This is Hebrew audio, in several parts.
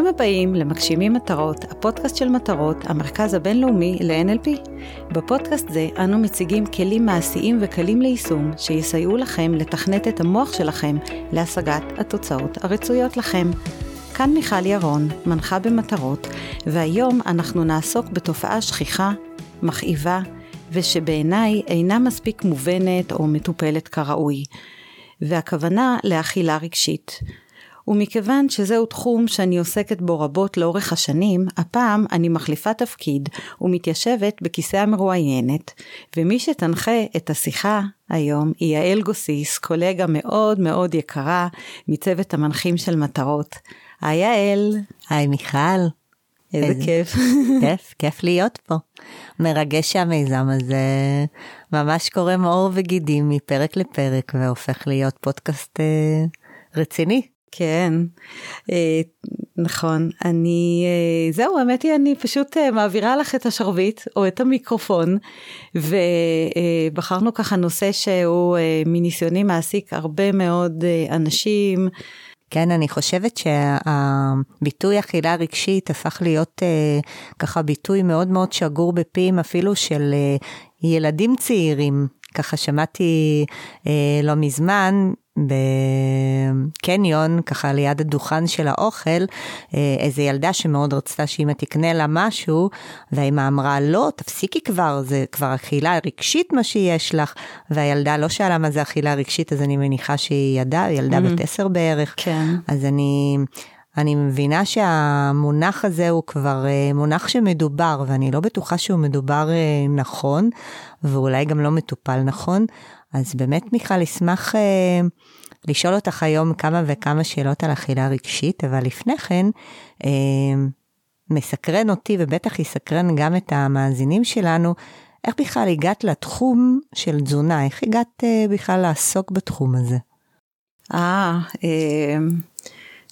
ברוכים הבאים למגשימים מטרות, הפודקאסט של מטרות, המרכז הבינלאומי ל-NLP. בפודקאסט זה אנו מציגים כלים מעשיים וקלים ליישום שיסייעו לכם לתכנת את המוח שלכם להשגת התוצאות הרצויות לכם. כאן מיכל ירון, מנחה במטרות, והיום אנחנו נעסוק בתופעה שכיחה, מכאיבה, ושבעיניי אינה מספיק מובנת או מטופלת כראוי. והכוונה לאכילה רגשית. ומכיוון שזהו תחום שאני עוסקת בו רבות לאורך השנים, הפעם אני מחליפה תפקיד ומתיישבת בכיסא המרואיינת, ומי שתנחה את השיחה היום היא יעל גוסיס, קולגה מאוד מאוד יקרה מצוות המנחים של מטרות. היי יעל. היי מיכל. איזה, איזה כיף. כיף, כיף להיות פה. מרגש שהמיזם הזה ממש קורם עור וגידים מפרק לפרק והופך להיות פודקאסט אה, רציני. כן, אה, נכון. אני, אה, זהו, האמת היא, אני פשוט אה, מעבירה לך את השרביט או את המיקרופון, ובחרנו ככה נושא שהוא מניסיוני מעסיק הרבה מאוד אנשים. כן, אני חושבת שהביטוי אכילה רגשית הפך להיות ככה ביטוי מאוד מאוד שגור בפיהם אפילו של ילדים צעירים. ככה שמעתי אה, לא מזמן בקניון, ככה ליד הדוכן של האוכל, אה, איזה ילדה שמאוד רצתה שאמא תקנה לה משהו, והאמא אמרה, לא, תפסיקי כבר, זה כבר אכילה רגשית מה שיש לך, והילדה לא שאלה מה זה אכילה רגשית, אז אני מניחה שהיא ידעה, ילדה mm-hmm. בת עשר בערך. כן. אז אני... אני מבינה שהמונח הזה הוא כבר אה, מונח שמדובר, ואני לא בטוחה שהוא מדובר אה, נכון, ואולי גם לא מטופל נכון. אז באמת, מיכל, אשמח אה, לשאול אותך היום כמה וכמה שאלות על אכילה רגשית, אבל לפני כן, אה, מסקרן אותי, ובטח יסקרן גם את המאזינים שלנו, איך בכלל הגעת לתחום של תזונה? איך הגעת אה, בכלל לעסוק בתחום הזה? אה, אה...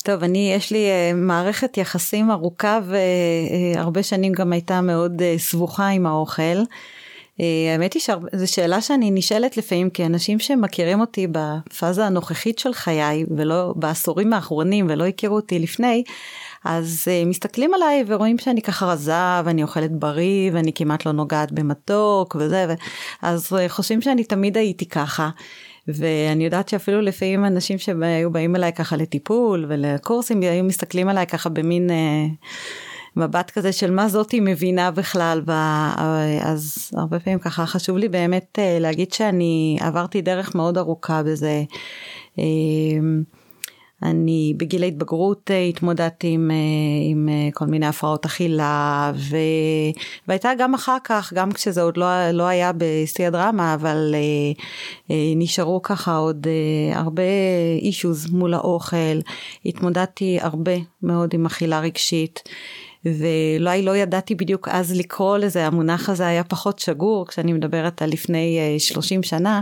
טוב, אני, יש לי uh, מערכת יחסים ארוכה והרבה שנים גם הייתה מאוד uh, סבוכה עם האוכל. Uh, האמת היא שזו שאלה שאני נשאלת לפעמים, כי אנשים שמכירים אותי בפאזה הנוכחית של חיי, ולא בעשורים האחרונים, ולא הכירו אותי לפני, אז מסתכלים עליי ורואים שאני ככה רזה, ואני אוכלת בריא, ואני כמעט לא נוגעת במתוק וזה, ו... אז חושבים שאני תמיד הייתי ככה. ואני יודעת שאפילו לפעמים אנשים שהיו באים אליי ככה לטיפול ולקורסים היו מסתכלים עליי ככה במין אה, מבט כזה של מה זאתי מבינה בכלל ב... אז הרבה פעמים ככה חשוב לי באמת אה, להגיד שאני עברתי דרך מאוד ארוכה בזה. אה, אני בגיל ההתבגרות אה, התמודדתי עם, אה, עם אה, כל מיני הפרעות אכילה ו... והייתה גם אחר כך, גם כשזה עוד לא, לא היה בשיא הדרמה, אבל נשארו ככה עוד הרבה אישוז מול האוכל, התמודדתי הרבה מאוד עם אכילה רגשית. ואולי לא ידעתי בדיוק אז לקרוא לזה, המונח הזה היה פחות שגור כשאני מדברת על לפני 30 אה, שנה,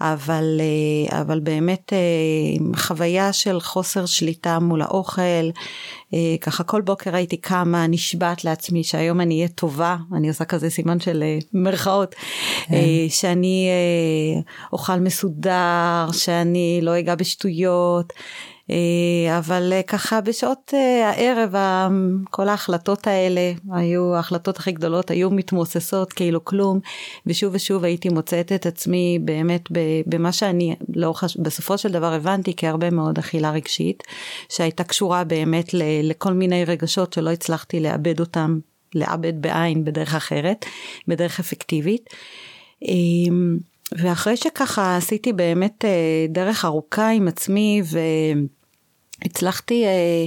אבל, אה, אבל באמת אה, חוויה של חוסר שליטה מול האוכל, ככה כל בוקר הייתי קמה, נשבעת לעצמי שהיום אני אהיה טובה, אני עושה כזה סימן של מרכאות, כן. שאני אוכל מסודר, שאני לא אגע בשטויות. אה, אבל אה, ככה בשעות אה, הערב כל ההחלטות האלה היו ההחלטות הכי גדולות היו מתמוססות כאילו כלום ושוב ושוב הייתי מוצאת את עצמי באמת במה שאני לא בסופו של דבר הבנתי כהרבה מאוד אכילה רגשית שהייתה קשורה באמת לכל מיני רגשות שלא הצלחתי לאבד אותם לאבד בעין בדרך אחרת בדרך אפקטיבית. ואחרי שככה עשיתי באמת דרך ארוכה עם עצמי ו... הצלחתי אה,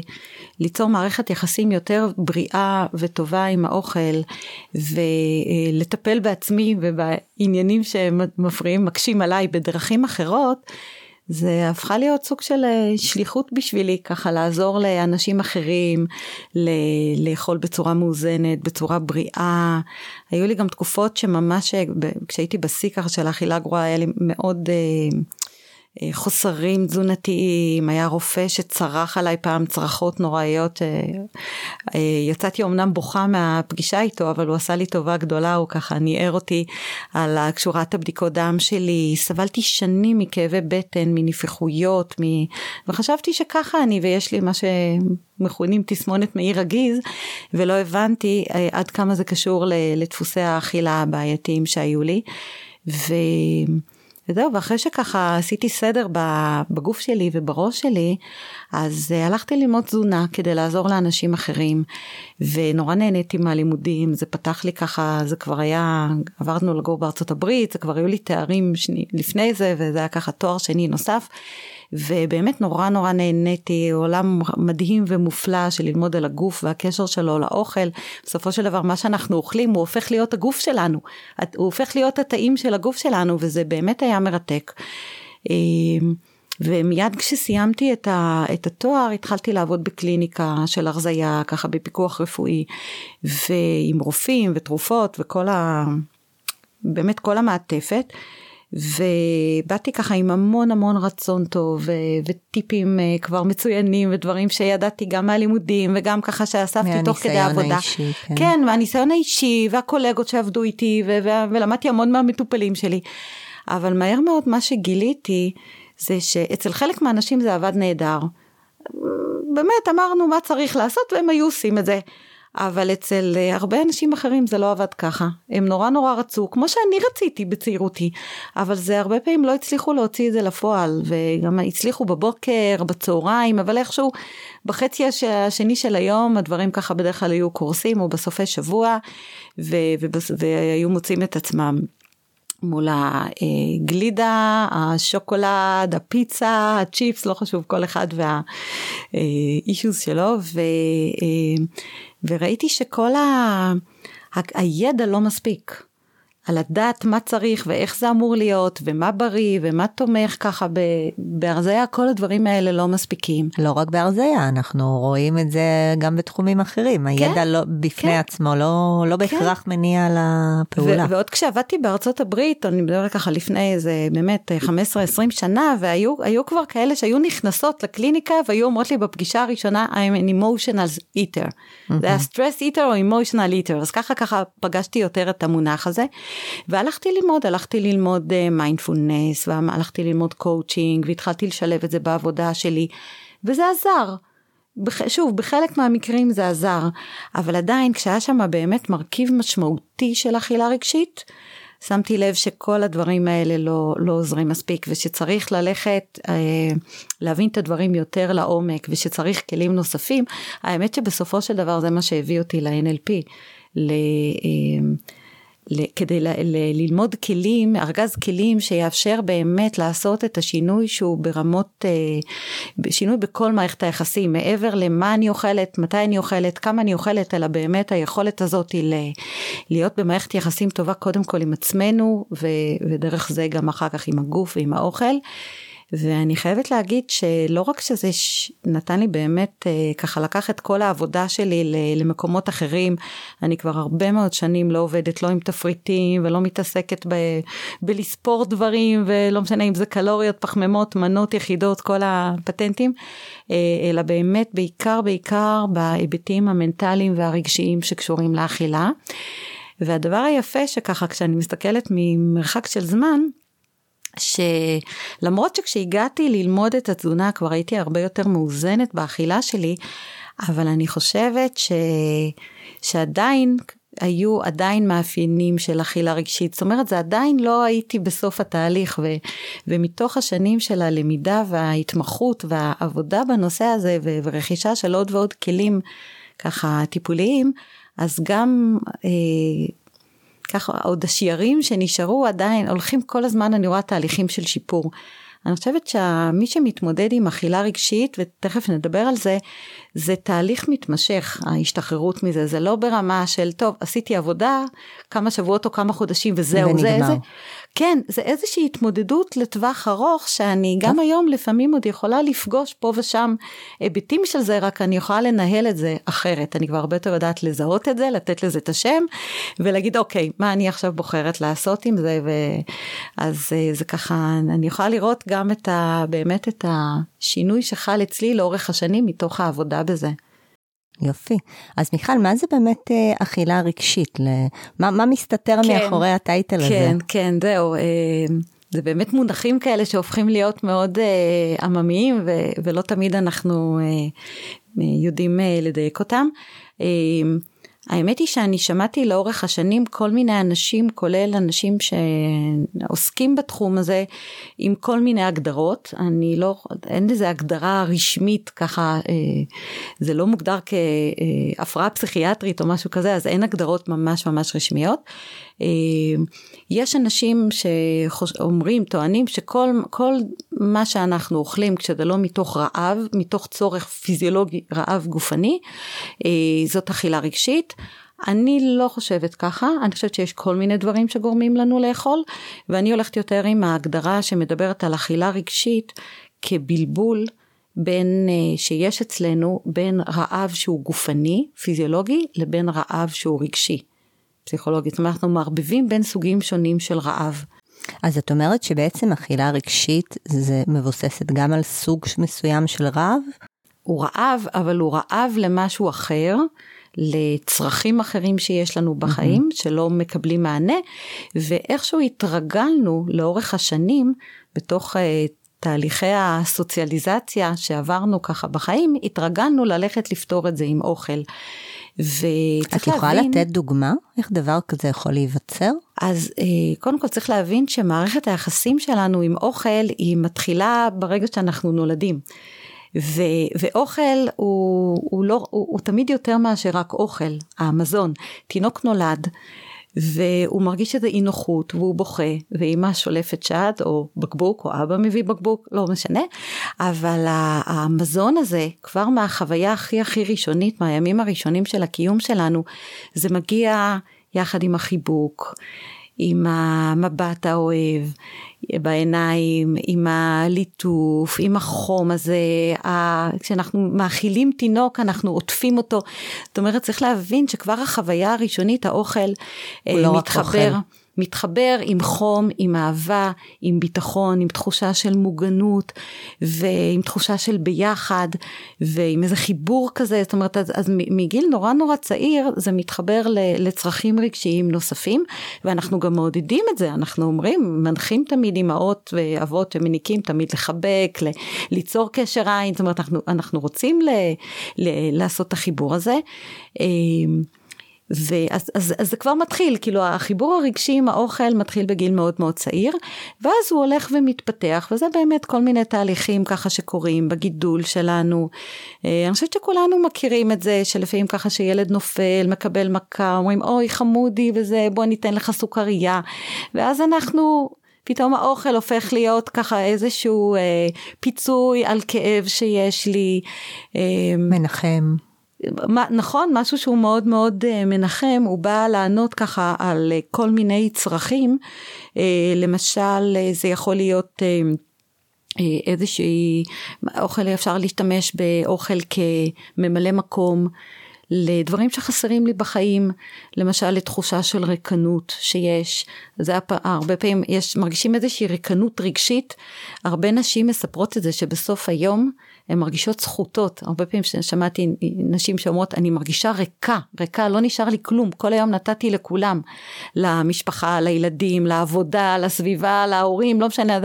ליצור מערכת יחסים יותר בריאה וטובה עם האוכל ולטפל בעצמי ובעניינים שמפריעים, מקשים עליי בדרכים אחרות, זה הפכה להיות סוג של אה, שליחות בשבילי, ככה לעזור לאנשים אחרים, ל- לאכול בצורה מאוזנת, בצורה בריאה. היו לי גם תקופות שממש, אה, כשהייתי בשיא ככה של האכילה גרועה, היה לי מאוד... אה, חוסרים תזונתיים, היה רופא שצרח עליי פעם צרחות נוראיות, אה, אה, יצאתי אמנם בוכה מהפגישה איתו, אבל הוא עשה לי טובה גדולה, הוא ככה ניער אותי על שורת הבדיקות דם שלי, סבלתי שנים מכאבי בטן, מנפיחויות, מ... וחשבתי שככה אני ויש לי מה שמכונים תסמונת מעי רגיז, ולא הבנתי עד כמה זה קשור לדפוסי האכילה הבעייתיים שהיו לי. ו... וזהו, ואחרי שככה עשיתי סדר בגוף שלי ובראש שלי, אז אה, הלכתי ללמוד תזונה כדי לעזור לאנשים אחרים, ונורא נהניתי מהלימודים, זה פתח לי ככה, זה כבר היה, עברנו לגור בארצות הברית, זה כבר היו לי תארים שני, לפני זה, וזה היה ככה תואר שני נוסף. ובאמת נורא נורא נהניתי, עולם מדהים ומופלא של ללמוד על הגוף והקשר שלו לאוכל. בסופו של דבר מה שאנחנו אוכלים הוא הופך להיות הגוף שלנו, הוא הופך להיות התאים של הגוף שלנו וזה באמת היה מרתק. אמ, ומיד כשסיימתי את, ה, את התואר התחלתי לעבוד בקליניקה של הרזייה, ככה בפיקוח רפואי, ועם רופאים ותרופות וכל ה... באמת כל המעטפת. ובאתי ככה עם המון המון רצון טוב ו- וטיפים uh, כבר מצוינים ודברים שידעתי גם מהלימודים וגם ככה שאספתי תוך כדי עבודה. האישי, כן. כן, מהניסיון האישי והקולגות שעבדו איתי ו- ו- ולמדתי המון מהמטופלים שלי. אבל מהר מאוד מה שגיליתי זה שאצל חלק מהאנשים זה עבד נהדר. באמת אמרנו מה צריך לעשות והם היו עושים את זה. אבל אצל אה, הרבה אנשים אחרים זה לא עבד ככה. הם נורא נורא רצו, כמו שאני רציתי בצעירותי, אבל זה הרבה פעמים לא הצליחו להוציא את זה לפועל, וגם הצליחו בבוקר, בצהריים, אבל איכשהו בחצי השני של היום הדברים ככה בדרך כלל היו קורסים, או בסופי שבוע, ו- והיו מוצאים את עצמם. מול הגלידה, השוקולד, הפיצה, הצ'יפס, לא חשוב, כל אחד והאישוז שלו, ו, וראיתי שכל ה, הידע לא מספיק. על לדעת מה צריך ואיך זה אמור להיות ומה בריא ומה תומך ככה בהרזייה, כל הדברים האלה לא מספיקים. לא רק בהרזייה, אנחנו רואים את זה גם בתחומים אחרים. כן, הידע לא, בפני כן. עצמו לא, לא כן. בהכרח כן. מניע לפעולה. ו- ועוד כשעבדתי בארצות הברית, אני מדברת ככה לפני איזה באמת 15-20 שנה, והיו כבר כאלה שהיו נכנסות לקליניקה והיו אומרות לי בפגישה הראשונה, I'm an emotional eater. Mm-hmm. זה היה stress eater או emotional eater, אז ככה ככה פגשתי יותר את המונח הזה. והלכתי ללמוד, הלכתי ללמוד mindfulness, uh, והלכתי ללמוד קואוצ'ינג, והתחלתי לשלב את זה בעבודה שלי, וזה עזר. שוב, בחלק מהמקרים זה עזר, אבל עדיין כשהיה שם באמת מרכיב משמעותי של אכילה רגשית, שמתי לב שכל הדברים האלה לא, לא עוזרים מספיק ושצריך ללכת אה, להבין את הדברים יותר לעומק ושצריך כלים נוספים. האמת שבסופו של דבר זה מה שהביא אותי ל-NLP. ל, אה, כדי ללמוד כלים, ארגז כלים שיאפשר באמת לעשות את השינוי שהוא ברמות, אה, שינוי בכל מערכת היחסים, מעבר למה אני אוכלת, מתי אני אוכלת, כמה אני אוכלת, אלא באמת היכולת הזאת היא להיות במערכת יחסים טובה קודם כל עם עצמנו, ודרך זה גם אחר כך עם הגוף ועם האוכל. ואני חייבת להגיד שלא רק שזה נתן לי באמת אה, ככה לקח את כל העבודה שלי למקומות אחרים, אני כבר הרבה מאוד שנים לא עובדת לא עם תפריטים ולא מתעסקת ב, בלספור דברים ולא משנה אם זה קלוריות, פחמימות, מנות, יחידות, כל הפטנטים, אה, אלא באמת בעיקר בעיקר בהיבטים המנטליים והרגשיים שקשורים לאכילה. והדבר היפה שככה כשאני מסתכלת ממרחק של זמן, שלמרות שכשהגעתי ללמוד את התזונה כבר הייתי הרבה יותר מאוזנת באכילה שלי, אבל אני חושבת ש... שעדיין היו עדיין מאפיינים של אכילה רגשית, זאת אומרת זה עדיין לא הייתי בסוף התהליך ו, ומתוך השנים של הלמידה וההתמחות והעבודה בנושא הזה ו, ורכישה של עוד ועוד כלים ככה טיפוליים, אז גם אה, ככה עוד השיירים שנשארו עדיין הולכים כל הזמן אני רואה תהליכים של שיפור. אני חושבת שמי שמתמודד עם אכילה רגשית ותכף נדבר על זה זה תהליך מתמשך ההשתחררות מזה. זה לא ברמה של טוב עשיתי עבודה כמה שבועות או כמה חודשים וזהו זה זה כן, זה איזושהי התמודדות לטווח ארוך שאני גם היום לפעמים עוד יכולה לפגוש פה ושם היבטים של זה, רק אני יכולה לנהל את זה אחרת. אני כבר הרבה יותר יודעת לזהות את זה, לתת לזה את השם, ולהגיד אוקיי, מה אני עכשיו בוחרת לעשות עם זה, ו... אז אה, זה ככה, אני יכולה לראות גם את ה... באמת את השינוי שחל אצלי לאורך השנים מתוך העבודה בזה. יופי. אז מיכל, מה זה באמת אה, אכילה רגשית? מה, מה מסתתר כן, מאחורי הטייטל כן, הזה? כן, כן, זהו. אה, זה באמת מונחים כאלה שהופכים להיות מאוד אה, עממיים, ו, ולא תמיד אנחנו אה, יודעים אה, לדייק אותם. אה, האמת היא שאני שמעתי לאורך השנים כל מיני אנשים, כולל אנשים שעוסקים בתחום הזה, עם כל מיני הגדרות. אני לא, אין לזה הגדרה רשמית ככה, אה, זה לא מוגדר כהפרעה פסיכיאטרית או משהו כזה, אז אין הגדרות ממש ממש רשמיות. אה, יש אנשים שאומרים, טוענים שכל מה שאנחנו אוכלים כשזה לא מתוך רעב, מתוך צורך פיזיולוגי רעב גופני, אה, זאת אכילה רגשית. אני לא חושבת ככה, אני חושבת שיש כל מיני דברים שגורמים לנו לאכול, ואני הולכת יותר עם ההגדרה שמדברת על אכילה רגשית כבלבול בין, אה, שיש אצלנו בין רעב שהוא גופני, פיזיולוגי, לבין רעב שהוא רגשי. פסיכולוגית. זאת אומרת, אנחנו מערבבים בין סוגים שונים של רעב. אז את אומרת שבעצם אכילה רגשית זה מבוססת גם על סוג מסוים של רעב? הוא רעב, אבל הוא רעב למשהו אחר, לצרכים אחרים שיש לנו בחיים, mm-hmm. שלא מקבלים מענה, ואיכשהו התרגלנו לאורך השנים, בתוך uh, תהליכי הסוציאליזציה שעברנו ככה בחיים, התרגלנו ללכת לפתור את זה עם אוכל. וצריך את יכולה להבין... לתת דוגמה איך דבר כזה יכול להיווצר? אז אה, קודם כל צריך להבין שמערכת היחסים שלנו עם אוכל היא מתחילה ברגע שאנחנו נולדים. ו, ואוכל הוא, הוא, לא, הוא, הוא תמיד יותר מאשר רק אוכל, המזון. תינוק נולד, והוא מרגיש איזה אי נוחות והוא בוכה ואימא שולפת שד או בקבוק או אבא מביא בקבוק לא משנה. אבל המזון הזה כבר מהחוויה הכי הכי ראשונית מהימים הראשונים של הקיום שלנו זה מגיע יחד עם החיבוק עם המבט האוהב בעיניים, עם הליטוף, עם החום הזה, כשאנחנו מאכילים תינוק אנחנו עוטפים אותו, זאת אומרת צריך להבין שכבר החוויה הראשונית האוכל הוא לא מתחבר. מתחבר עם חום, עם אהבה, עם ביטחון, עם תחושה של מוגנות ועם תחושה של ביחד ועם איזה חיבור כזה, זאת אומרת, אז, אז מגיל נורא נורא צעיר זה מתחבר לצרכים רגשיים נוספים ואנחנו גם מעודדים את זה, אנחנו אומרים, מנחים תמיד אמהות ואבות ומניקים תמיד לחבק, ל, ליצור קשר עין, זאת אומרת, אנחנו, אנחנו רוצים ל, ל, לעשות את החיבור הזה. ואז אז, אז זה כבר מתחיל, כאילו החיבור הרגשי עם האוכל מתחיל בגיל מאוד מאוד צעיר, ואז הוא הולך ומתפתח, וזה באמת כל מיני תהליכים ככה שקורים בגידול שלנו. אה, אני חושבת שכולנו מכירים את זה, שלפעמים ככה שילד נופל, מקבל מכה, אומרים אוי חמודי וזה, בוא ניתן לך סוכריה, ואז אנחנו... פתאום האוכל הופך להיות ככה איזשהו אה, פיצוי על כאב שיש לי. אה, מנחם. נכון, משהו שהוא מאוד מאוד אה, מנחם, הוא בא לענות ככה על אה, כל מיני צרכים, אה, למשל זה יכול להיות איזושהי, אוכל אפשר להשתמש באוכל כממלא מקום. לדברים שחסרים לי בחיים, למשל לתחושה של ריקנות שיש, זה הפ... הרבה פעמים יש, מרגישים איזושהי ריקנות רגשית, הרבה נשים מספרות את זה שבסוף היום הן מרגישות זכותות. הרבה פעמים שמעתי נשים שאומרות, אני מרגישה ריקה, ריקה, לא נשאר לי כלום, כל היום נתתי לכולם, למשפחה, לילדים, לעבודה, לסביבה, להורים, לא משנה,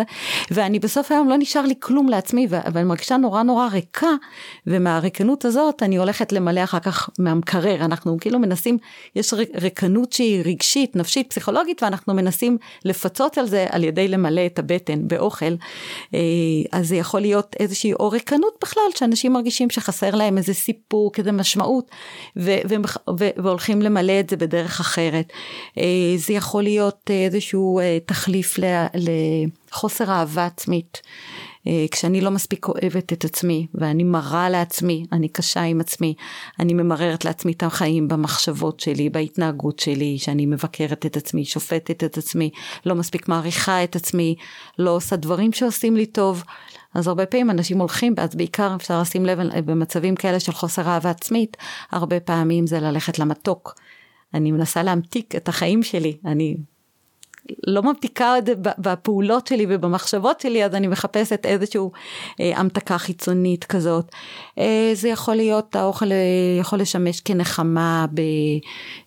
ואני בסוף היום לא נשאר לי כלום לעצמי, ואני מרגישה נורא נורא ריקה, ומהריקנות הזאת אני הולכת למלא אחר כך מהמקרר, אנחנו כאילו מנסים, יש ריקנות שהיא רגשית, נפשית, פסיכולוגית, ואנחנו מנסים לפצות על זה על ידי למלא את הבטן באוכל, אה, אז זה יכול להיות איזושהי או ריקנות הזדמנות בכלל שאנשים מרגישים שחסר להם איזה סיפור, איזה משמעות, ו- ו- ו- והולכים למלא את זה בדרך אחרת. אה, זה יכול להיות איזשהו אה, תחליף ל- חוסר אהבה עצמית. אה, כשאני לא מספיק אוהבת את עצמי ואני מרה לעצמי, אני קשה עם עצמי, אני ממררת לעצמי את החיים במחשבות שלי, בהתנהגות שלי, שאני מבקרת את עצמי, שופטת את עצמי, לא מספיק מעריכה את עצמי, לא עושה דברים שעושים לי טוב. אז הרבה פעמים אנשים הולכים, אז בעיקר אפשר לשים לב במצבים כאלה של חוסר אהבה עצמית, הרבה פעמים זה ללכת למתוק. אני מנסה להמתיק את החיים שלי, אני לא ממתיקה את זה בפעולות שלי ובמחשבות שלי, אז אני מחפשת איזושהי אה, המתקה חיצונית כזאת. אה, זה יכול להיות, האוכל אה, יכול לשמש כנחמה, ב,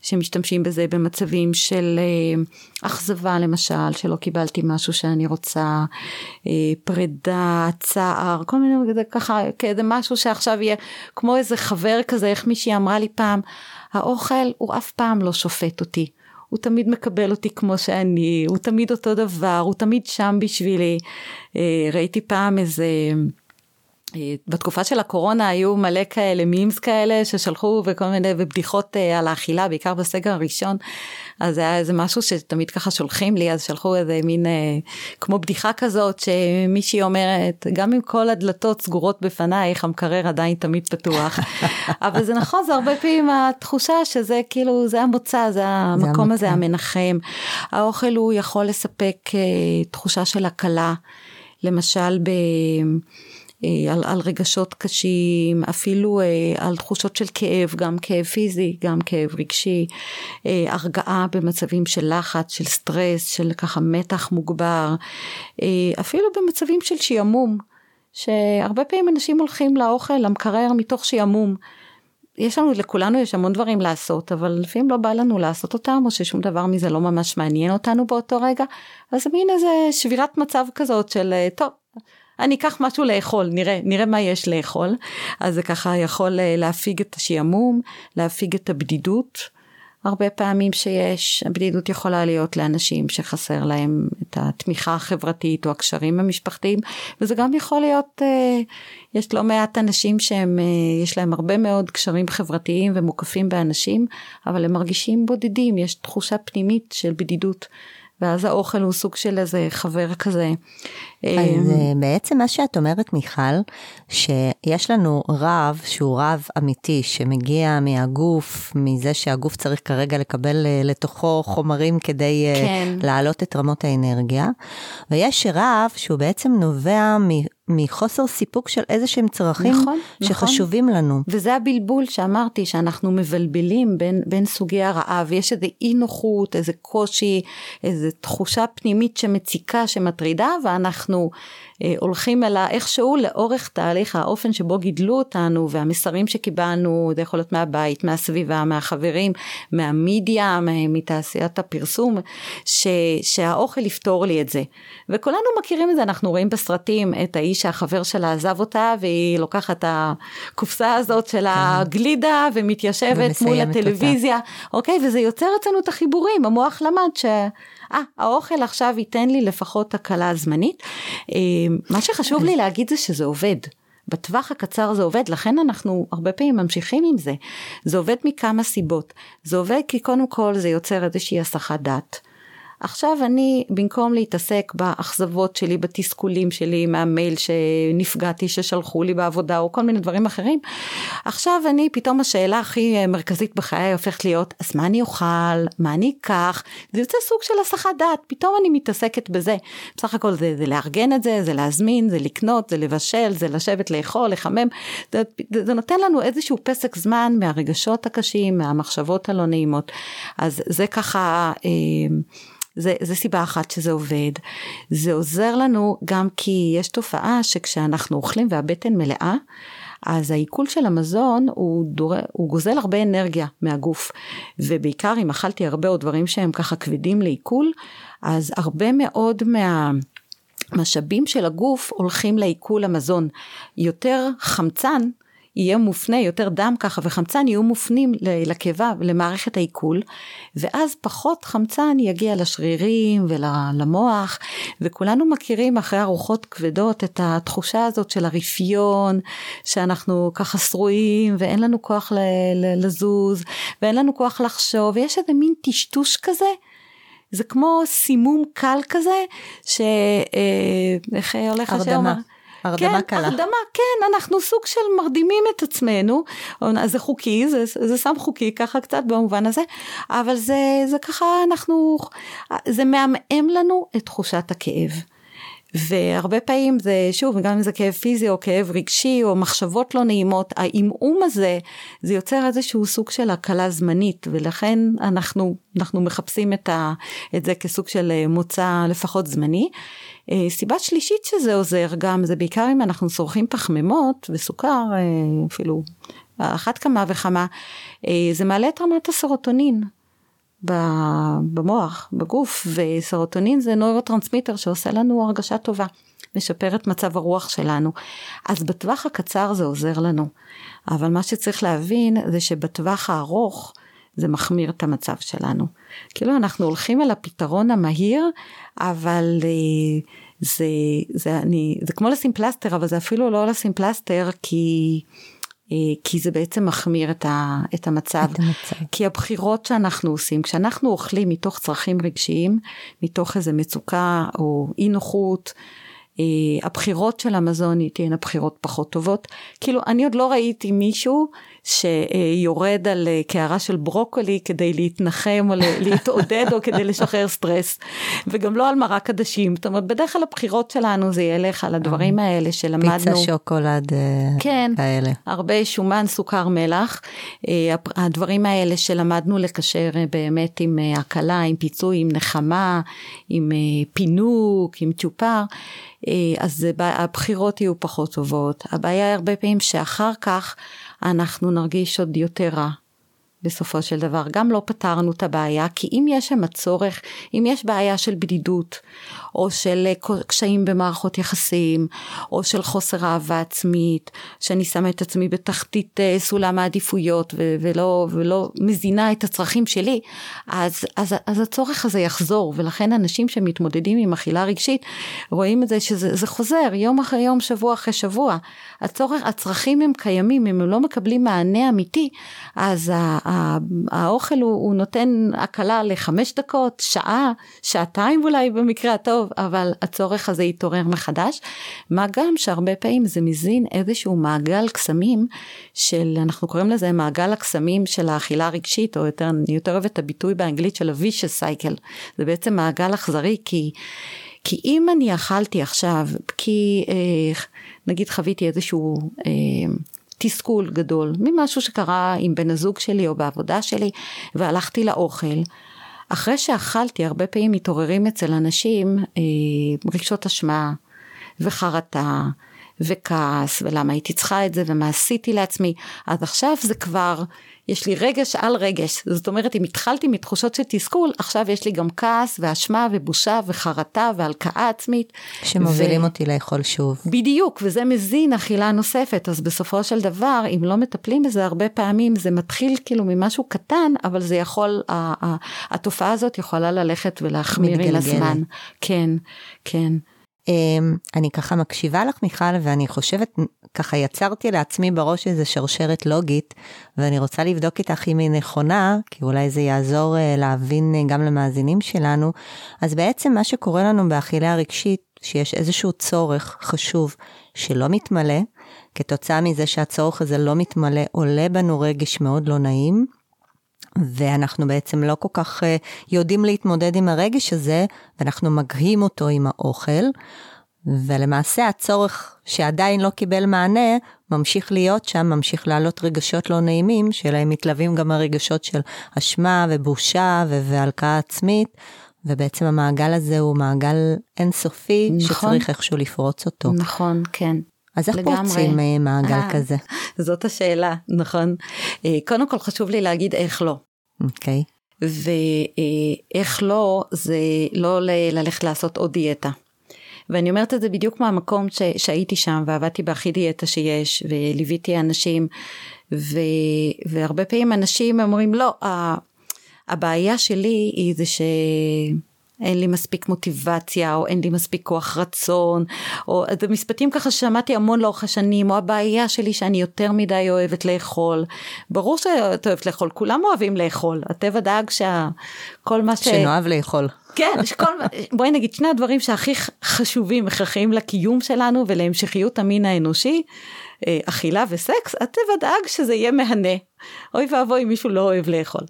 שמשתמשים בזה במצבים של אה, אכזבה למשל, שלא קיבלתי משהו שאני רוצה, אה, פרידה, צער, כל מיני, ככה, כאיזה משהו שעכשיו יהיה כמו איזה חבר כזה, איך מישהי אמרה לי פעם, האוכל הוא אף פעם לא שופט אותי. הוא תמיד מקבל אותי כמו שאני, הוא תמיד אותו דבר, הוא תמיד שם בשבילי. אה, ראיתי פעם איזה... אה, בתקופה של הקורונה היו מלא כאלה מימס כאלה ששלחו וכל מיני ובדיחות אה, על האכילה בעיקר בסגר הראשון. אז היה איזה משהו שתמיד ככה שולחים לי אז שלחו איזה מין אה, כמו בדיחה כזאת שמישהי אומרת גם אם כל הדלתות סגורות בפנייך המקרר עדיין תמיד פתוח. אבל זה נכון זה הרבה פעמים התחושה שזה כאילו זה המוצא זה המקום הזה המנחם. האוכל הוא יכול לספק תחושה של הקלה. למשל ב... אה, על, על רגשות קשים, אפילו אה, על תחושות של כאב, גם כאב פיזי, גם כאב רגשי, אה, הרגעה במצבים של לחץ, של סטרס, של ככה מתח מוגבר, אפילו במצבים של שעמום, שהרבה פעמים אנשים הולכים לאוכל, למקרר מתוך שעמום. יש לנו, לכולנו יש המון דברים לעשות, אבל לפעמים לא בא לנו לעשות אותם, או ששום דבר מזה לא ממש מעניין אותנו באותו רגע, אז מין איזה שבירת מצב כזאת של, טוב, אני אקח משהו לאכול, נראה, נראה מה יש לאכול. אז זה ככה יכול אה, להפיג את השעמום, להפיג את הבדידות. הרבה פעמים שיש, הבדידות יכולה להיות לאנשים שחסר להם את התמיכה החברתית או הקשרים המשפחתיים, וזה גם יכול להיות, אה, יש לא מעט אנשים שהם, אה, יש להם הרבה מאוד קשרים חברתיים ומוקפים באנשים, אבל הם מרגישים בודדים, יש תחושה פנימית של בדידות. ואז האוכל הוא סוג של איזה חבר כזה. אז אמ, בעצם מה שאת אומרת מיכל, שיש לנו רב שהוא רב אמיתי שמגיע מהגוף, מזה שהגוף צריך כרגע לקבל אה, לתוכו חומרים כדי אה, כן. להעלות את רמות האנרגיה, ויש רב שהוא בעצם נובע מחוסר סיפוק של איזה שהם צרכים נכון, נכון. שחשובים נכון. לנו. וזה הבלבול שאמרתי, שאנחנו מבלבלים בין, בין סוגי הרעב, יש איזה אי נוחות, איזה קושי, איזה תחושה פנימית שמציקה, שמטרידה, ואנחנו הולכים אלא איכשהו לאורך תהליך האופן שבו גידלו אותנו והמסרים שקיבלנו, זה יכול להיות מהבית, מהסביבה, מהחברים, מהמידיה, מתעשיית הפרסום, ש, שהאוכל יפתור לי את זה. וכולנו מכירים את זה, אנחנו רואים בסרטים את האיש שהחבר שלה עזב אותה והיא לוקחת את הקופסה הזאת של כן. הגלידה ומתיישבת מול הטלוויזיה, אוקיי, וזה יוצר אצלנו את החיבורים, המוח למד ש... אה, האוכל עכשיו ייתן לי לפחות הקלה זמנית. אה, מה שחשוב לי להגיד זה שזה עובד. בטווח הקצר זה עובד, לכן אנחנו הרבה פעמים ממשיכים עם זה. זה עובד מכמה סיבות. זה עובד כי קודם כל זה יוצר איזושהי הסחת דעת. עכשיו אני, במקום להתעסק באכזבות שלי, בתסכולים שלי, מהמייל שנפגעתי, ששלחו לי בעבודה, או כל מיני דברים אחרים, עכשיו אני, פתאום השאלה הכי מרכזית בחיי הופכת להיות, אז מה אני אוכל? מה אני אקח? זה יוצא סוג של הסחת דעת, פתאום אני מתעסקת בזה. בסך הכל זה, זה לארגן את זה, זה להזמין, זה לקנות, זה לבשל, זה לשבת לאכול, לחמם. זה, זה נותן לנו איזשהו פסק זמן מהרגשות הקשים, מהמחשבות הלא נעימות. אז זה ככה... אה, זה, זה סיבה אחת שזה עובד. זה עוזר לנו גם כי יש תופעה שכשאנחנו אוכלים והבטן מלאה, אז העיכול של המזון הוא, דור... הוא גוזל הרבה אנרגיה מהגוף. ובעיקר אם אכלתי הרבה עוד דברים שהם ככה כבדים לעיכול, אז הרבה מאוד מה... משאבים של הגוף הולכים לעיכול המזון. יותר חמצן יהיה מופנה, יותר דם ככה וחמצן יהיו מופנים לקיבה ולמערכת העיכול, ואז פחות חמצן יגיע לשרירים ולמוח, וכולנו מכירים אחרי ארוחות כבדות את התחושה הזאת של הרפיון, שאנחנו ככה שרועים ואין לנו כוח לזוז, ואין לנו כוח לחשוב, ויש איזה מין טשטוש כזה. זה כמו סימום קל כזה, ש... אה, הולך השם? הרדמה. הרדמה כן, קלה. הרדמה, כן, אנחנו סוג של מרדימים את עצמנו, אז זה חוקי, זה, זה סם חוקי ככה קצת במובן הזה, אבל זה, זה ככה אנחנו, זה מעמעם לנו את תחושת הכאב. והרבה פעמים זה, שוב, גם אם זה כאב פיזי או כאב רגשי או מחשבות לא נעימות, העמעום הזה, זה יוצר איזשהו סוג של הקלה זמנית, ולכן אנחנו, אנחנו מחפשים את, ה, את זה כסוג של אה, מוצא לפחות זמני. אה, סיבה שלישית שזה עוזר גם, זה בעיקר אם אנחנו צורכים פחמימות וסוכר, אה, אפילו אחת כמה וכמה, זה מעלה את רמת הסרוטונין. במוח, בגוף, וסרוטונין זה נוירוטרנסמיטר שעושה לנו הרגשה טובה, משפר את מצב הרוח שלנו. אז בטווח הקצר זה עוזר לנו, אבל מה שצריך להבין זה שבטווח הארוך זה מחמיר את המצב שלנו. כאילו אנחנו הולכים אל הפתרון המהיר, אבל אה, זה, זה, אני, זה כמו לשים פלסטר, אבל זה אפילו לא לשים פלסטר, כי... אה, כי זה בעצם מחמיר את, ה, את, המצב. את המצב. כי הבחירות שאנחנו עושים, כשאנחנו אוכלים מתוך צרכים רגשיים, מתוך איזה מצוקה או אי נוחות, אה, הבחירות של המזון תהיינה בחירות פחות טובות. כאילו, אני עוד לא ראיתי מישהו שיורד על אה, קערה של ברוקולי כדי להתנחם או להתעודד או כדי לשחרר סטרס, וגם לא על מרק עדשים. זאת אומרת, בדרך כלל הבחירות שלנו זה ילך על הדברים האלה שלמדנו. פיצה שוקולד כן, כאלה. כן, הרבה שומן, סוכר, מלח. הדברים האלה שלמדנו לקשר באמת עם הקלה, עם פיצוי, עם נחמה, עם פינוק, עם צ'ופר. אז הבחירות יהיו פחות טובות. הבעיה הרבה פעמים שאחר כך אנחנו נרגיש עוד יותר רע. בסופו של דבר. גם לא פתרנו את הבעיה, כי אם יש שם הצורך, אם יש בעיה של בדידות, או של אה, קשיים במערכות יחסים, או של חוסר אהבה עצמית, שאני שמה את עצמי בתחתית אה, סולם העדיפויות ו- ולא, ולא מזינה את הצרכים שלי, אז, אז, אז הצורך הזה יחזור, ולכן אנשים שמתמודדים עם אכילה רגשית, רואים את זה שזה חוזר יום אחרי יום, שבוע אחרי שבוע. הצורך, הצרכים הם קיימים, אם הם לא מקבלים מענה אמיתי, אז האוכל הוא, הוא נותן הקלה לחמש דקות, שעה, שעתיים אולי במקרה הטוב, אבל הצורך הזה יתעורר מחדש. מה גם שהרבה פעמים זה מזין איזשהו מעגל קסמים של, אנחנו קוראים לזה מעגל הקסמים של האכילה הרגשית, או יותר, אני יותר אוהבת את הביטוי באנגלית של ה-vicious cycle. זה בעצם מעגל אכזרי, כי... כי אם אני אכלתי עכשיו, כי אה, נגיד חוויתי איזשהו אה, תסכול גדול ממשהו שקרה עם בן הזוג שלי או בעבודה שלי והלכתי לאוכל. אחרי שאכלתי הרבה פעמים מתעוררים אצל אנשים אה, רגשות אשמה וחרטה וכעס ולמה הייתי צריכה את זה ומה עשיתי לעצמי אז עכשיו זה כבר יש לי רגש על רגש. זאת אומרת, אם התחלתי מתחושות של תסכול, עכשיו יש לי גם כעס ואשמה ובושה וחרטה והלקאה עצמית. שמובילים ו... אותי לאכול שוב. בדיוק, וזה מזין אכילה נוספת. אז בסופו של דבר, אם לא מטפלים בזה, הרבה פעמים זה מתחיל כאילו ממשהו קטן, אבל זה יכול, התופעה הזאת יכולה ללכת ולהחמיר עם הזמן. כן, כן. אמ, אני ככה מקשיבה לך מיכל ואני חושבת ככה יצרתי לעצמי בראש איזה שרשרת לוגית ואני רוצה לבדוק איתך אם היא נכונה כי אולי זה יעזור אה, להבין אה, גם למאזינים שלנו. אז בעצם מה שקורה לנו באכילה הרגשית שיש איזשהו צורך חשוב שלא מתמלא כתוצאה מזה שהצורך הזה לא מתמלא עולה בנו רגש מאוד לא נעים ואנחנו בעצם לא כל כך אה, יודעים להתמודד עם הרגש הזה, ואנחנו מגהים אותו עם האוכל, ולמעשה הצורך שעדיין לא קיבל מענה, ממשיך להיות שם, ממשיך לעלות רגשות לא נעימים, שלהם מתלווים גם הרגשות של אשמה ובושה והלקאה עצמית. ובעצם המעגל הזה הוא מעגל אינסופי, נכון. שצריך איכשהו לפרוץ אותו. נכון, כן. אז איך פורצים אה, מעגל 아, אה, כזה? זאת השאלה, נכון. קודם כל חשוב לי להגיד איך לא. אוקיי. Okay. ואיך לא, זה לא ללכת לעשות עוד דיאטה. ואני אומרת את זה בדיוק מהמקום ש, שהייתי שם ועבדתי בהכי דיאטה שיש וליוויתי אנשים ו, והרבה פעמים אנשים אומרים לא, הבעיה שלי היא זה ש... אין לי מספיק מוטיבציה, או אין לי מספיק כוח רצון, או זה משפטים ככה ששמעתי המון לאורך השנים, או הבעיה שלי שאני יותר מדי אוהבת לאכול. ברור שאת אוהבת לאכול, כולם אוהבים לאכול, הטבע דאג שכל מה ש... שנאהב לאכול. כן, שכל, בואי נגיד שני הדברים שהכי חשובים, הכרחיים לקיום שלנו ולהמשכיות המין האנושי, אה, אכילה וסקס, הטבע דאג שזה יהיה מהנה. אוי ואבוי אם מישהו לא אוהב לאכול.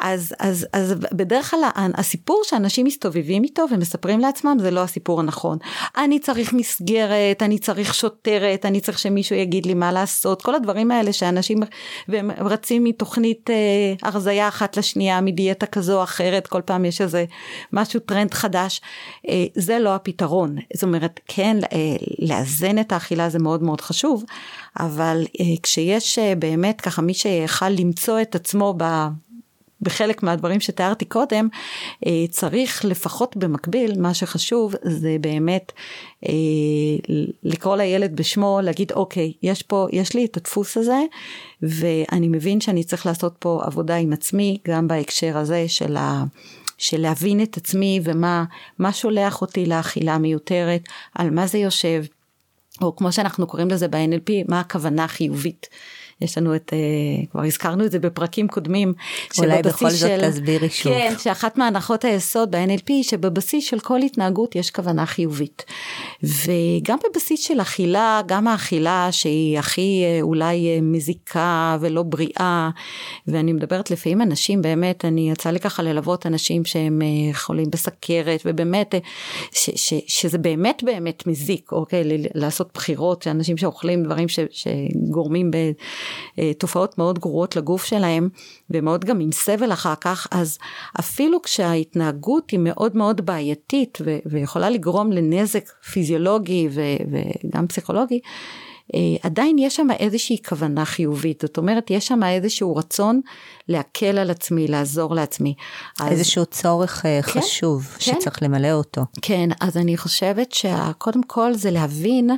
אז, אז, אז בדרך כלל הסיפור שאנשים מסתובבים איתו ומספרים לעצמם זה לא הסיפור הנכון. אני צריך מסגרת, אני צריך שוטרת, אני צריך שמישהו יגיד לי מה לעשות, כל הדברים האלה שאנשים והם רצים מתוכנית אה, הרזייה אחת לשנייה, מדיאטה כזו או אחרת, כל פעם יש איזה משהו טרנד חדש, אה, זה לא הפתרון. זאת אומרת, כן, אה, לאזן את האכילה זה מאוד מאוד חשוב, אבל כשיש באמת ככה מי שיכל למצוא את עצמו ב... בחלק מהדברים שתיארתי קודם, אה, צריך לפחות במקביל, מה שחשוב זה באמת אה, לקרוא לילד בשמו, להגיד אוקיי, יש פה, יש לי את הדפוס הזה, ואני מבין שאני צריך לעשות פה עבודה עם עצמי, גם בהקשר הזה של ה... של להבין את עצמי ומה שולח אותי לאכילה מיותרת, על מה זה יושב, או כמו שאנחנו קוראים לזה ב-NLP, מה הכוונה החיובית. יש לנו את, uh, כבר הזכרנו את זה בפרקים קודמים. אולי בכל זאת של, תסבירי שוב. כן, שאחת מהנחות היסוד ב-NLP שבבסיס של כל התנהגות יש כוונה חיובית. וגם בבסיס של אכילה, גם האכילה שהיא הכי uh, אולי uh, מזיקה ולא בריאה, ואני מדברת לפעמים אנשים באמת, אני יצא לי ככה ללוות אנשים שהם חולים בסכרת, ובאמת, ש, ש, שזה באמת באמת מזיק, אוקיי, לעשות בחירות, שאנשים שאוכלים דברים ש, שגורמים ב... אה, תופעות מאוד גרועות לגוף שלהם ומאוד גם עם סבל אחר כך, אז אפילו כשההתנהגות היא מאוד מאוד בעייתית ו- ויכולה לגרום לנזק פיזיולוגי ו- וגם פסיכולוגי, אה, עדיין יש שם איזושהי כוונה חיובית, זאת אומרת יש שם איזשהו רצון להקל על עצמי, לעזור לעצמי. אז... איזשהו צורך אה, כן, חשוב כן, שצריך למלא אותו. כן, אז אני חושבת שקודם כל זה להבין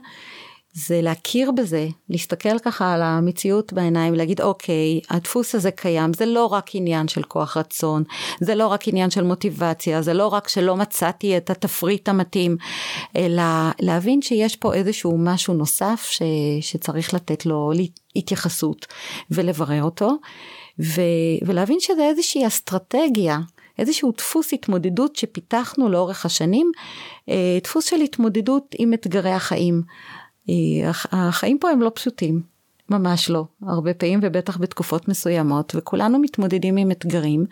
זה להכיר בזה, להסתכל ככה על המציאות בעיניים, להגיד אוקיי, הדפוס הזה קיים, זה לא רק עניין של כוח רצון, זה לא רק עניין של מוטיבציה, זה לא רק שלא מצאתי את התפריט המתאים, אלא להבין שיש פה איזשהו משהו נוסף ש, שצריך לתת לו התייחסות ולברר אותו, ו, ולהבין שזה איזושהי אסטרטגיה איזשהו דפוס התמודדות שפיתחנו לאורך השנים, אה, דפוס של התמודדות עם אתגרי החיים. אה, החיים פה הם לא פשוטים, ממש לא, הרבה פעמים ובטח בתקופות מסוימות, וכולנו מתמודדים עם אתגרים,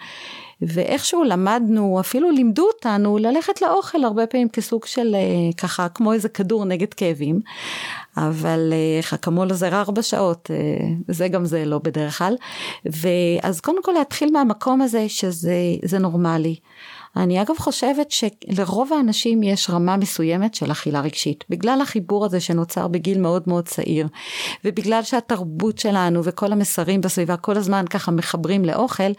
ואיכשהו למדנו, אפילו לימדו אותנו ללכת לאוכל הרבה פעמים כסוג של אה, ככה, כמו איזה כדור נגד כאבים, אבל איך אקמול עוזר ארבע שעות, אה, זה גם זה לא בדרך כלל, ואז קודם כל להתחיל מהמקום הזה שזה נורמלי. אני אגב חושבת שלרוב האנשים יש רמה מסוימת של אכילה רגשית, בגלל החיבור הזה שנוצר בגיל מאוד מאוד צעיר, ובגלל שהתרבות שלנו וכל המסרים בסביבה כל הזמן ככה מחברים לאוכל,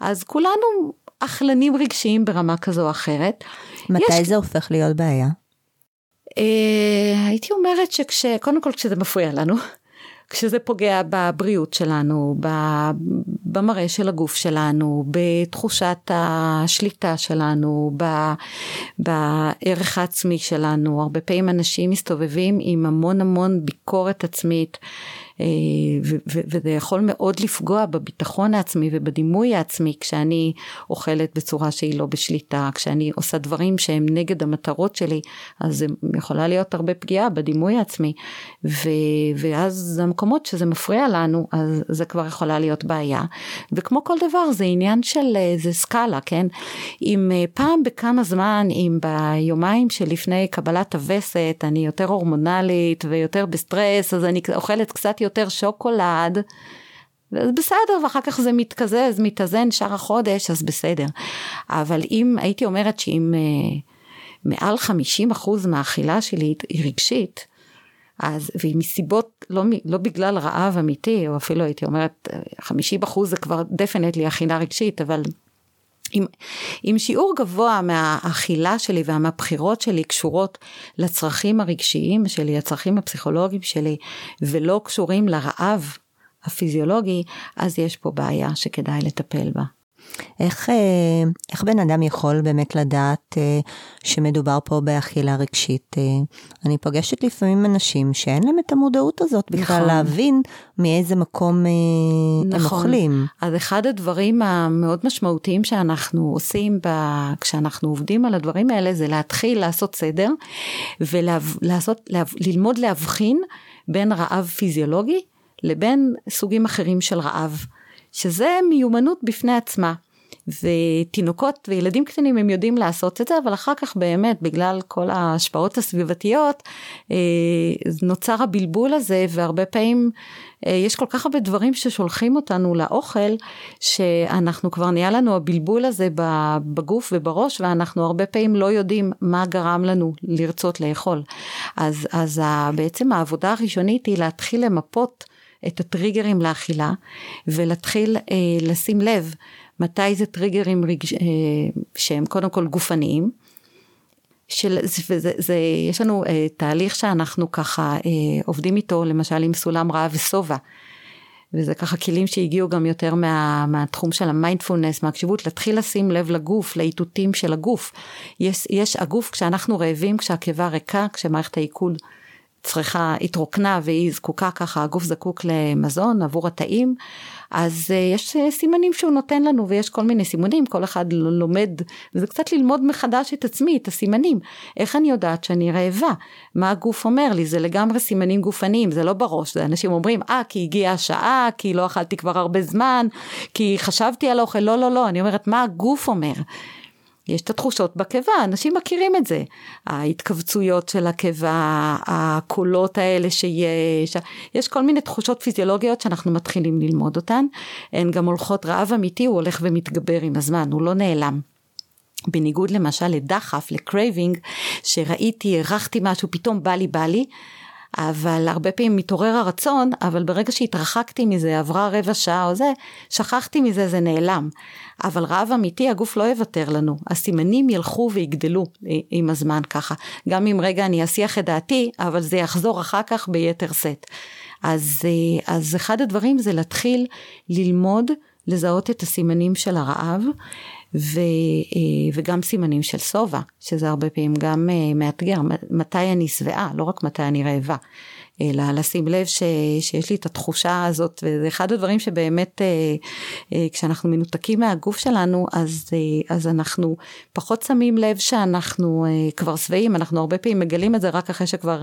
אז כולנו אכלנים רגשיים ברמה כזו או אחרת. מתי יש... זה הופך להיות בעיה? Uh, הייתי אומרת שקודם כל כשזה מפריע לנו, כשזה פוגע בבריאות שלנו, במראה של הגוף שלנו, בתחושת השליטה שלנו, בערך העצמי שלנו. הרבה פעמים אנשים מסתובבים עם המון המון ביקורת עצמית. אה, וזה יכול מאוד לפגוע בביטחון העצמי ובדימוי העצמי כשאני אוכלת בצורה שהיא לא בשליטה, כשאני עושה דברים שהם נגד המטרות שלי, אז זה יכולה להיות הרבה פגיעה בדימוי העצמי, ו, ואז המקומות שזה מפריע לנו, אז זה כבר יכולה להיות בעיה. וכמו כל דבר זה עניין של איזה סקאלה, כן? אם אה, פעם בכמה זמן, אם ביומיים שלפני קבלת הווסת אני יותר הורמונלית ויותר בסטרס, אז אני אוכלת קצת יותר שוקולד, אז בסדר, ואחר כך זה מתקזז, מתאזן שאר החודש, אז בסדר. אבל אם הייתי אומרת שאם uh, מעל 50% מהאכילה שלי היא רגשית, אז, והיא מסיבות, לא, לא בגלל רעב אמיתי, או אפילו הייתי אומרת, 50% זה כבר דפנטלי אכילה רגשית, אבל אם, אם שיעור גבוה מהאכילה שלי ומהבחירות שלי קשורות לצרכים הרגשיים שלי, הצרכים הפסיכולוגיים שלי, ולא קשורים לרעב הפיזיולוגי, אז יש פה בעיה שכדאי לטפל בה. איך, אה, איך בן אדם יכול באמת לדעת אה, שמדובר פה באכילה רגשית? אני פוגשת לפעמים אנשים שאין להם את המודעות הזאת בכלל נכון. להבין מאיזה מקום נכון. הם אוכלים. אז אחד הדברים המאוד משמעותיים שאנחנו עושים ב... כשאנחנו עובדים על הדברים האלה זה להתחיל לעשות סדר וללמוד להבחין בין רעב פיזיולוגי לבין סוגים אחרים של רעב, שזה מיומנות בפני עצמה. ותינוקות וילדים קטנים הם יודעים לעשות את זה, אבל אחר כך באמת בגלל כל ההשפעות הסביבתיות אה, נוצר הבלבול הזה והרבה פעמים אה, יש כל כך הרבה דברים ששולחים אותנו לאוכל שאנחנו כבר נהיה לנו הבלבול הזה בגוף ובראש ואנחנו הרבה פעמים לא יודעים מה גרם לנו לרצות לאכול. אז, אז בעצם העבודה הראשונית היא להתחיל למפות את הטריגרים לאכילה ולהתחיל אה, לשים לב מתי זה טריגרים רגש, אה, שהם קודם כל גופניים. של, זה, זה, זה, יש לנו אה, תהליך שאנחנו ככה אה, עובדים איתו למשל עם סולם רעב ושובע. וזה ככה כלים שהגיעו גם יותר מה, מהתחום של המיינדפולנס, מהקשיבות, להתחיל לשים לב לגוף, לאיתותים של הגוף. יש, יש הגוף, כשאנחנו רעבים, כשהקיבה ריקה, כשמערכת העיכול צריכה, התרוקנה והיא זקוקה ככה, הגוף זקוק למזון עבור התאים, אז uh, יש uh, סימנים שהוא נותן לנו ויש כל מיני סימנים, כל אחד לומד, וזה קצת ללמוד מחדש את עצמי, את הסימנים. איך אני יודעת שאני רעבה? מה הגוף אומר לי? זה לגמרי סימנים גופניים, זה לא בראש, זה אנשים אומרים, אה, כי הגיעה השעה, כי לא אכלתי כבר הרבה זמן, כי חשבתי על אוכל, לא, לא, לא, אני אומרת, מה הגוף אומר? יש את התחושות בקיבה, אנשים מכירים את זה. ההתכווצויות של הקיבה, הקולות האלה שיש, יש כל מיני תחושות פיזיולוגיות שאנחנו מתחילים ללמוד אותן. הן גם הולכות, רעב אמיתי הוא הולך ומתגבר עם הזמן, הוא לא נעלם. בניגוד למשל לדחף, ל craving, שראיתי, הרחתי משהו, פתאום בא לי, בא לי, אבל הרבה פעמים מתעורר הרצון, אבל ברגע שהתרחקתי מזה, עברה רבע שעה או זה, שכחתי מזה, זה נעלם. אבל רעב אמיתי, הגוף לא יוותר לנו. הסימנים ילכו ויגדלו עם הזמן ככה. גם אם רגע אני אסיח את דעתי, אבל זה יחזור אחר כך ביתר שאת. אז, אה, אז אחד הדברים זה להתחיל ללמוד לזהות את הסימנים של הרעב ו, אה, וגם סימנים של שובע, שזה הרבה פעמים גם אה, מאתגר, מתי אני שבעה, לא רק מתי אני רעבה. אלא לשים לב ש, שיש לי את התחושה הזאת, וזה אחד הדברים שבאמת אה, כשאנחנו מנותקים מהגוף שלנו, אז, אז אנחנו פחות שמים לב שאנחנו כבר שבעים, אנחנו הרבה פעמים מגלים את זה רק אחרי שכבר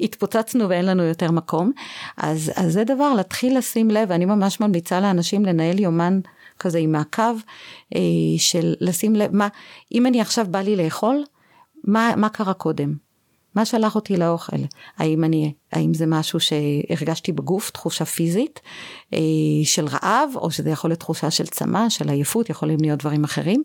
התפוצצנו ואין לנו יותר מקום. אז, אז זה דבר, להתחיל לשים לב, ואני ממש ממליצה לאנשים לנהל יומן כזה עם מעקב, אה, של לשים לב, מה, אם אני עכשיו בא לי לאכול, מה, מה קרה קודם? מה שלח אותי לאוכל? האם אני, האם זה משהו שהרגשתי בגוף, תחושה פיזית אה, של רעב, או שזה יכול להיות תחושה של צמא, של עייפות, יכולים להיות דברים אחרים,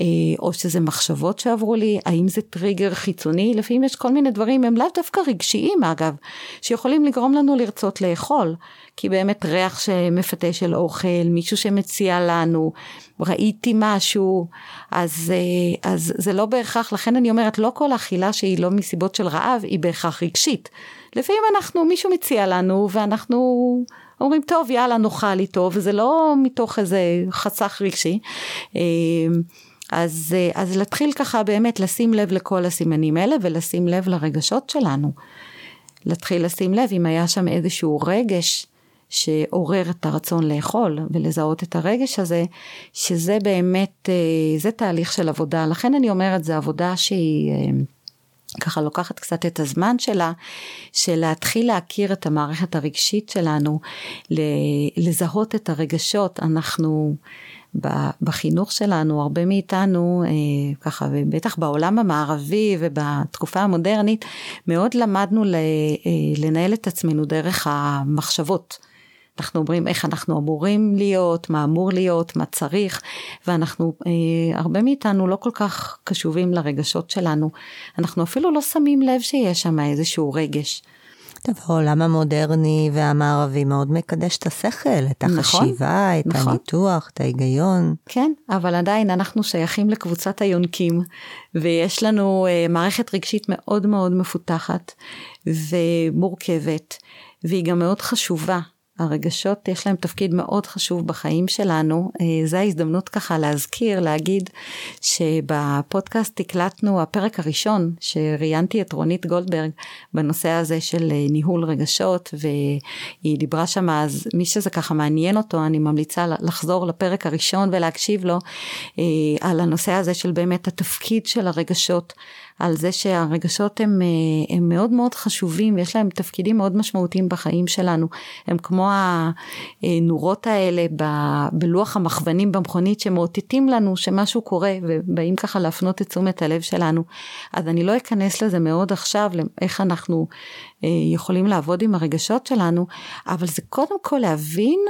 אה, או שזה מחשבות שעברו לי, האם זה טריגר חיצוני? לפעמים יש כל מיני דברים, הם לאו דווקא רגשיים אגב, שיכולים לגרום לנו לרצות לאכול. כי באמת ריח שמפתה של אוכל, מישהו שמציע לנו, ראיתי משהו, אז, אה, אז זה לא בהכרח, לכן אני אומרת, לא כל אכילה שהיא לא מסיבות של רעב, היא בהכרח רגשית. לפעמים אנחנו, מישהו מציע לנו, ואנחנו אומרים, טוב, יאללה, נאכל איתו, וזה לא מתוך איזה חסך רגשי. אה, אז, אז להתחיל ככה באמת לשים לב לכל הסימנים האלה ולשים לב לרגשות שלנו. להתחיל לשים לב אם היה שם איזשהו רגש שעורר את הרצון לאכול ולזהות את הרגש הזה, שזה באמת, אה, זה תהליך של עבודה. לכן אני אומרת, זו עבודה שהיא... אה, ככה לוקחת קצת את הזמן שלה, של להתחיל להכיר את המערכת הרגשית שלנו, לזהות את הרגשות. אנחנו בחינוך שלנו, הרבה מאיתנו, אה, ככה, ובטח בעולם המערבי ובתקופה המודרנית, מאוד למדנו לנהל את עצמנו דרך המחשבות. אנחנו אומרים איך אנחנו אמורים להיות, מה אמור להיות, מה צריך, ואנחנו, אה, הרבה מאיתנו לא כל כך קשובים לרגשות שלנו. אנחנו אפילו לא שמים לב שיש שם איזשהו רגש. טוב, העולם המודרני והמערבי מאוד מקדש את השכל, את נכון, החשיבה, נכון, את נכון. הניתוח, את ההיגיון. כן, אבל עדיין אנחנו שייכים לקבוצת היונקים, ויש לנו uh, מערכת רגשית מאוד מאוד מפותחת ומורכבת, והיא גם מאוד חשובה. הרגשות יש להם תפקיד מאוד חשוב בחיים שלנו. אה, זו ההזדמנות ככה להזכיר, להגיד שבפודקאסט הקלטנו הפרק הראשון שראיינתי את רונית גולדברג בנושא הזה של אה, ניהול רגשות והיא דיברה שם אז מי שזה ככה מעניין אותו אני ממליצה לחזור לפרק הראשון ולהקשיב לו אה, על הנושא הזה של באמת התפקיד של הרגשות. על זה שהרגשות הם, אה, הם מאוד מאוד חשובים ויש להם תפקידים מאוד משמעותיים בחיים שלנו. הם כמו הנורות האלה בלוח המכוונים במכונית שמאותתים לנו שמשהו קורה ובאים ככה להפנות את תשומת הלב שלנו. אז אני לא אכנס לזה מאוד עכשיו, לאיך אנחנו אה, יכולים לעבוד עם הרגשות שלנו, אבל זה קודם כל להבין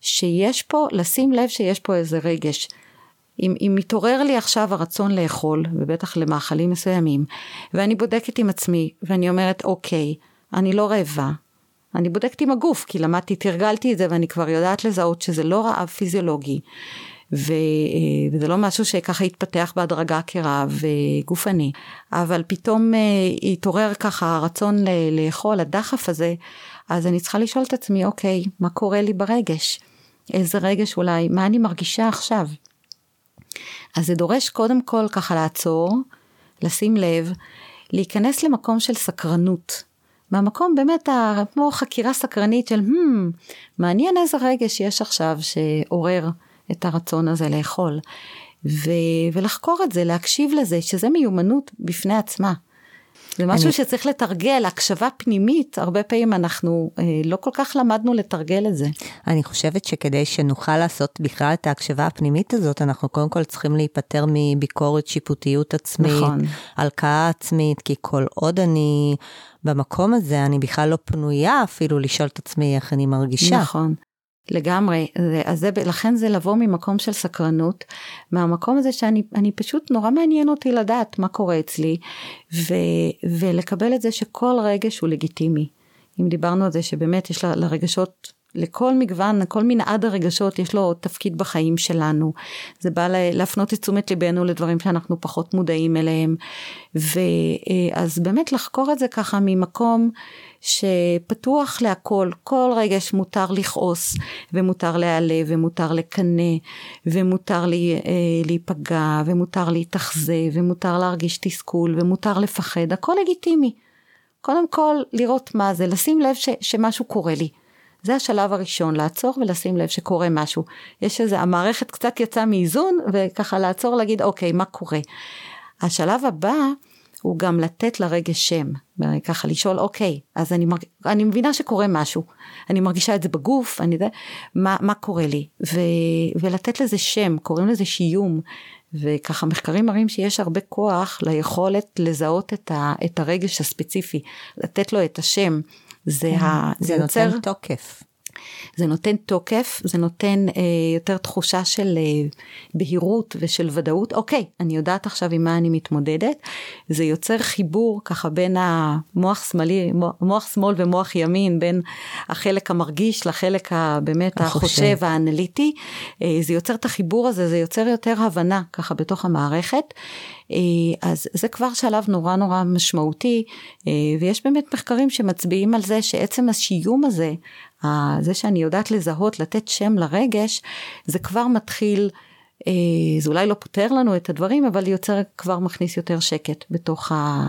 שיש פה, לשים לב שיש פה איזה רגש. אם, אם מתעורר לי עכשיו הרצון לאכול, ובטח למאכלים מסוימים, ואני בודקת עם עצמי, ואני אומרת, אוקיי, אני לא רעבה, אני בודקת עם הגוף, כי למדתי, תרגלתי את זה, ואני כבר יודעת לזהות שזה לא רעב פיזיולוגי, ו, אה, וזה לא משהו שככה יתפתח בהדרגה כרעב גופני, אבל פתאום אה, יתעורר ככה הרצון לאכול, הדחף הזה, אז אני צריכה לשאול את עצמי, אוקיי, מה קורה לי ברגש? איזה רגש אולי, מה אני מרגישה עכשיו? אז זה דורש קודם כל ככה לעצור, לשים לב, להיכנס למקום של סקרנות. מהמקום באמת כמו חקירה סקרנית של, hmm, מעניין איזה רגש יש עכשיו שעורר את הרצון הזה לאכול. ו- ולחקור את זה, להקשיב לזה, שזה מיומנות בפני עצמה. זה משהו אני... שצריך לתרגל, הקשבה פנימית, הרבה פעמים אנחנו אה, לא כל כך למדנו לתרגל את זה. אני חושבת שכדי שנוכל לעשות בכלל את ההקשבה הפנימית הזאת, אנחנו קודם כל צריכים להיפטר מביקורת שיפוטיות עצמית, נכון. הלקאה עצמית, כי כל עוד אני במקום הזה, אני בכלל לא פנויה אפילו לשאול את עצמי איך אני מרגישה. נכון. לגמרי, אז זה, לכן זה לבוא ממקום של סקרנות, מהמקום הזה שאני פשוט נורא מעניין אותי לדעת מה קורה אצלי, ו, ולקבל את זה שכל רגש הוא לגיטימי. אם דיברנו על זה שבאמת יש לרגשות לכל מגוון, כל מנעד הרגשות יש לו תפקיד בחיים שלנו. זה בא להפנות את תשומת ליבנו לדברים שאנחנו פחות מודעים אליהם. ואז באמת לחקור את זה ככה ממקום שפתוח להכל, כל רגש מותר לכעוס, ומותר להיעלב, ומותר לקנא, ומותר לי, אה, להיפגע, ומותר להתאכזב, ומותר להרגיש תסכול, ומותר לפחד, הכל לגיטימי. קודם כל לראות מה זה, לשים לב ש, שמשהו קורה לי. זה השלב הראשון, לעצור ולשים לב שקורה משהו. יש איזה, המערכת קצת יצאה מאיזון וככה לעצור להגיד אוקיי מה קורה. השלב הבא הוא גם לתת לרגש שם, ככה לשאול אוקיי אז אני, מרג... אני מבינה שקורה משהו, אני מרגישה את זה בגוף, אני יודע מה, מה קורה לי ו... ולתת לזה שם, קוראים לזה שיום וככה מחקרים מראים שיש הרבה כוח ליכולת לזהות את, ה... את הרגש הספציפי, לתת לו את השם. זה, כן, ה, זה, זה יוצר... נותן תוקף. זה נותן תוקף, זה נותן אה, יותר תחושה של אה, בהירות ושל ודאות. אוקיי, אני יודעת עכשיו עם מה אני מתמודדת. זה יוצר חיבור ככה בין המוח שמאלי, מוח שמאל ומוח ימין, בין החלק המרגיש לחלק הבאמת החושב, החושב האנליטי. אה, זה יוצר את החיבור הזה, זה יוצר יותר הבנה ככה בתוך המערכת. אה, אז זה כבר שלב נורא נורא משמעותי, אה, ויש באמת מחקרים שמצביעים על זה שעצם השיום הזה, זה שאני יודעת לזהות, לתת שם לרגש, זה כבר מתחיל, אה, זה אולי לא פותר לנו את הדברים, אבל יוצר, כבר מכניס יותר שקט בתוך, ה,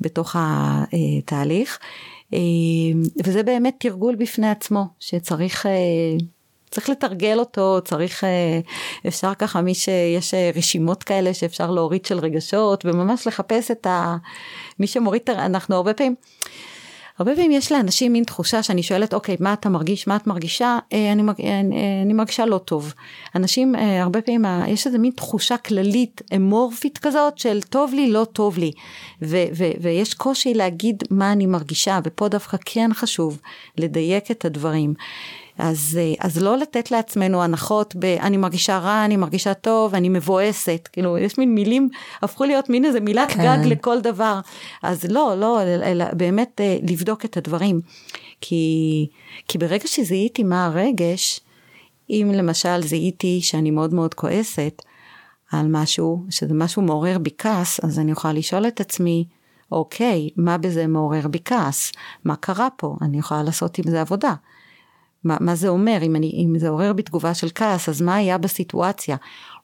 בתוך התהליך. וזה באמת תרגול בפני עצמו, שצריך צריך לתרגל אותו, צריך, אה, אפשר ככה, מי שיש אה, רשימות כאלה שאפשר להוריד של רגשות, וממש לחפש את ה... מי שמוריד, אנחנו הרבה פעמים... הרבה פעמים יש לאנשים מין תחושה שאני שואלת, אוקיי, מה אתה מרגיש, מה את מרגישה? אה, אני, מרג... אני מרגישה לא טוב. אנשים, הרבה פעמים, יש איזה מין תחושה כללית, אמורפית כזאת, של טוב לי, לא טוב לי. ו- ו- ויש קושי להגיד מה אני מרגישה, ופה דווקא כן חשוב לדייק את הדברים. אז, אה, אז לא לתת לעצמנו הנחות ב... אני מרגישה רע, אני מרגישה טוב, אני מבואסת, כאילו יש מין מילים, הפכו להיות מין איזה מילת כן. גג לכל דבר. אז לא, לא, אלא באמת אה, לבדוק את הדברים. כי, כי ברגע שזיהיתי מה הרגש, אם למשל זיהיתי שאני מאוד מאוד כועסת על משהו, שזה משהו מעורר בי כעס, אז אני יכולה לשאול את עצמי, אוקיי, מה בזה מעורר בי כעס? מה קרה פה? אני יכולה לעשות עם זה עבודה. מה, מה זה אומר, אם, אני, אם זה עורר בתגובה של כעס, אז מה היה בסיטואציה?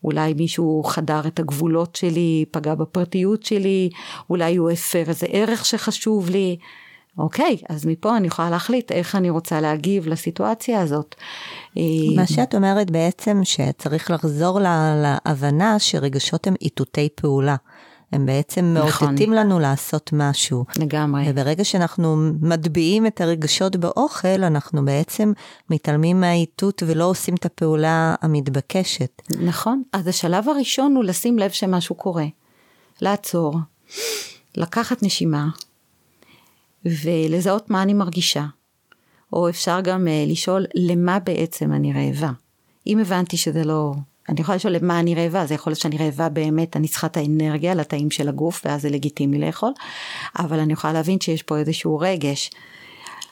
אולי מישהו חדר את הגבולות שלי, פגע בפרטיות שלי, אולי הוא הפר איזה ערך שחשוב לי. אוקיי, אז מפה אני יכולה להחליט איך אני רוצה להגיב לסיטואציה הזאת. מה שאת אומרת בעצם שצריך לחזור להבנה שרגשות הם איתותי פעולה. הם בעצם נכון. מאותתים לנו לעשות משהו. לגמרי. וברגע שאנחנו מטביעים את הרגשות באוכל, אנחנו בעצם מתעלמים מהאיתות ולא עושים את הפעולה המתבקשת. נכון. אז השלב הראשון הוא לשים לב שמשהו קורה. לעצור, לקחת נשימה, ולזהות מה אני מרגישה. או אפשר גם uh, לשאול למה בעצם אני רעבה. אם הבנתי שזה לא אני יכולה לשאול למה אני רעבה, זה יכול להיות שאני רעבה באמת, אני צריכה את האנרגיה לתאים של הגוף, ואז זה לגיטימי לאכול, אבל אני יכולה להבין שיש פה איזשהו רגש.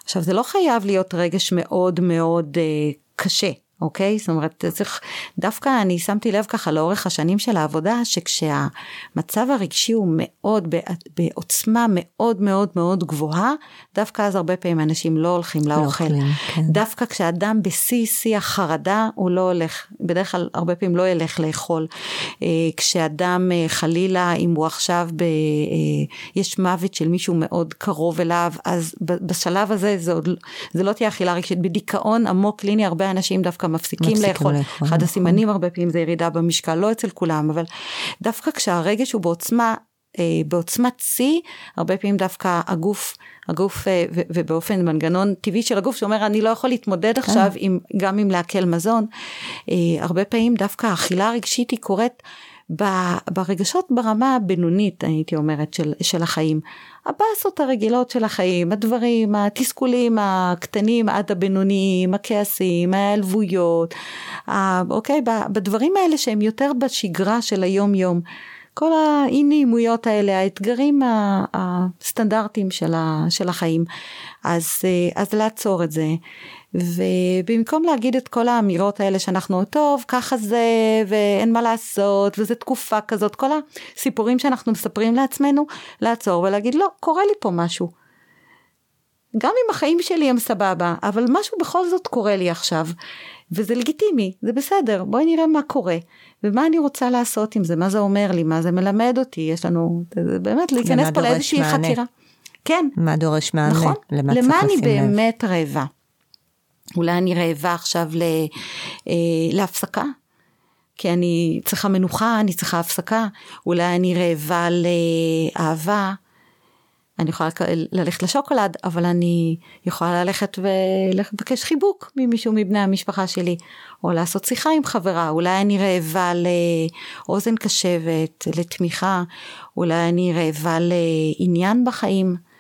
עכשיו זה לא חייב להיות רגש מאוד מאוד אה, קשה, אוקיי? זאת אומרת, צריך, דווקא אני שמתי לב ככה לאורך השנים של העבודה, שכשהמצב הרגשי הוא מאוד, בעוצמה מאוד מאוד מאוד גבוהה, דווקא אז הרבה פעמים אנשים לא הולכים לא לאוכל. לא כן. דווקא כשאדם בשיא שיא החרדה, הוא לא הולך, בדרך כלל הרבה פעמים לא ילך לאכול. אה, כשאדם אה, חלילה, אם הוא עכשיו, ב, אה, יש מוות של מישהו מאוד קרוב אליו, אז בשלב הזה זה, עוד, זה לא תהיה אכילה רגשית. בדיכאון עמוק קליני, הרבה אנשים דווקא מפסיקים, מפסיקים לאכול. לאכול. אחד נכון. הסימנים הרבה פעמים זה ירידה במשקל, לא אצל כולם, אבל דווקא כשהרגש הוא בעוצמה, אה, בעוצמת שיא, הרבה פעמים דווקא הגוף, הגוף אה, ובאופן מנגנון טבעי של הגוף שאומר אני לא יכול להתמודד כן. עכשיו עם, גם עם לעכל מזון, אה, הרבה פעמים דווקא האכילה הרגשית היא קורית ברגשות ברמה הבינונית הייתי אומרת של, של החיים. הבאסות הרגילות של החיים, הדברים, התסכולים הקטנים עד הבינוניים, הכעסים, ההיעלבויות, אוקיי, בדברים האלה שהם יותר בשגרה של היום יום. כל האי נעימויות האלה, האתגרים הסטנדרטיים של החיים. אז, אז לעצור את זה. ובמקום להגיד את כל האמירות האלה שאנחנו טוב ככה זה ואין מה לעשות וזה תקופה כזאת כל הסיפורים שאנחנו מספרים לעצמנו לעצור ולהגיד לא קורה לי פה משהו. גם אם החיים שלי הם סבבה אבל משהו בכל זאת קורה לי עכשיו וזה לגיטימי זה בסדר בואי נראה מה קורה ומה אני רוצה לעשות עם זה מה זה אומר לי מה זה מלמד אותי יש לנו באמת להיכנס פה לאיזושהי חקירה. כן. מה דורש מענה? נכון. למה אני באמת רעבה. אולי אני רעבה עכשיו ל, אה, להפסקה, כי אני צריכה מנוחה, אני צריכה הפסקה, אולי אני רעבה לאהבה, אני יכולה ללכת לשוקולד, אבל אני יכולה ללכת ולבקש חיבוק ממישהו מבני המשפחה שלי, או לעשות שיחה עם חברה, אולי אני רעבה לאוזן קשבת, לתמיכה, אולי אני רעבה לעניין בחיים.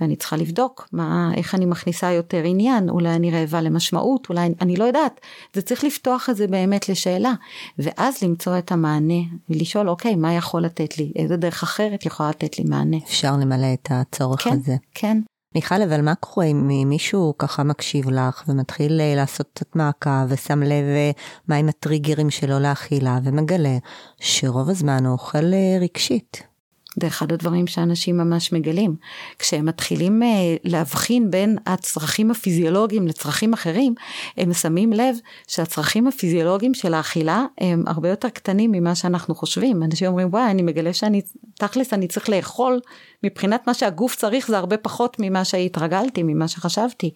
ואני צריכה לבדוק מה, איך אני מכניסה יותר עניין, אולי אני רעבה למשמעות, אולי אני לא יודעת, זה צריך לפתוח את זה באמת לשאלה, ואז למצוא את המענה, ולשאול אוקיי, מה יכול לתת לי, איזה דרך אחרת יכולה לתת לי מענה. אפשר למלא את הצורך כן, הזה. כן. מיכל, אבל מה קורה אם מישהו ככה מקשיב לך ומתחיל אה, לעשות קצת מעקב ושם לב אה, מה עם הטריגרים שלו לאכילה ומגלה שרוב הזמן הוא אוכל אה, רגשית? זה אחד הדברים שאנשים ממש מגלים. כשהם מתחילים אה, להבחין בין הצרכים הפיזיולוגיים לצרכים אחרים, הם שמים לב שהצרכים הפיזיולוגיים של האכילה הם הרבה יותר קטנים ממה שאנחנו חושבים. אנשים אומרים וואי אני מגלה שאני, תכלס אני צריך לאכול, מבחינת מה שהגוף צריך זה הרבה פחות ממה שהתרגלתי, ממה שחשבתי.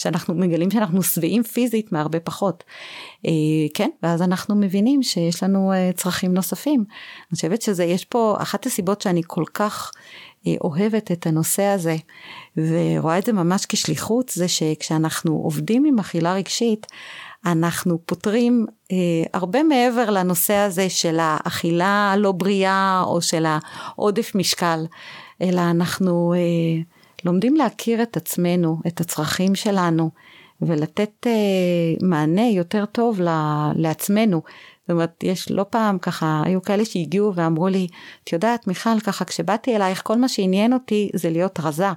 שאנחנו מגלים שאנחנו שבעים פיזית מהרבה פחות. אה, כן, ואז אנחנו מבינים שיש לנו אה, צרכים נוספים. אני חושבת שזה, יש פה, אחת הסיבות שאני כל כך אה, אוהבת את הנושא הזה, ורואה את זה ממש כשליחות, זה שכשאנחנו עובדים עם אכילה רגשית, אנחנו פותרים אה, הרבה מעבר לנושא הזה של האכילה הלא בריאה או של העודף משקל, אלא אנחנו אה, לומדים להכיר את עצמנו, את הצרכים שלנו, ולתת אה, מענה יותר טוב לעצמנו. זאת אומרת, יש לא פעם ככה, היו כאלה שהגיעו ואמרו לי, את יודעת מיכל, ככה כשבאתי אלייך, כל מה שעניין אותי זה להיות רזה.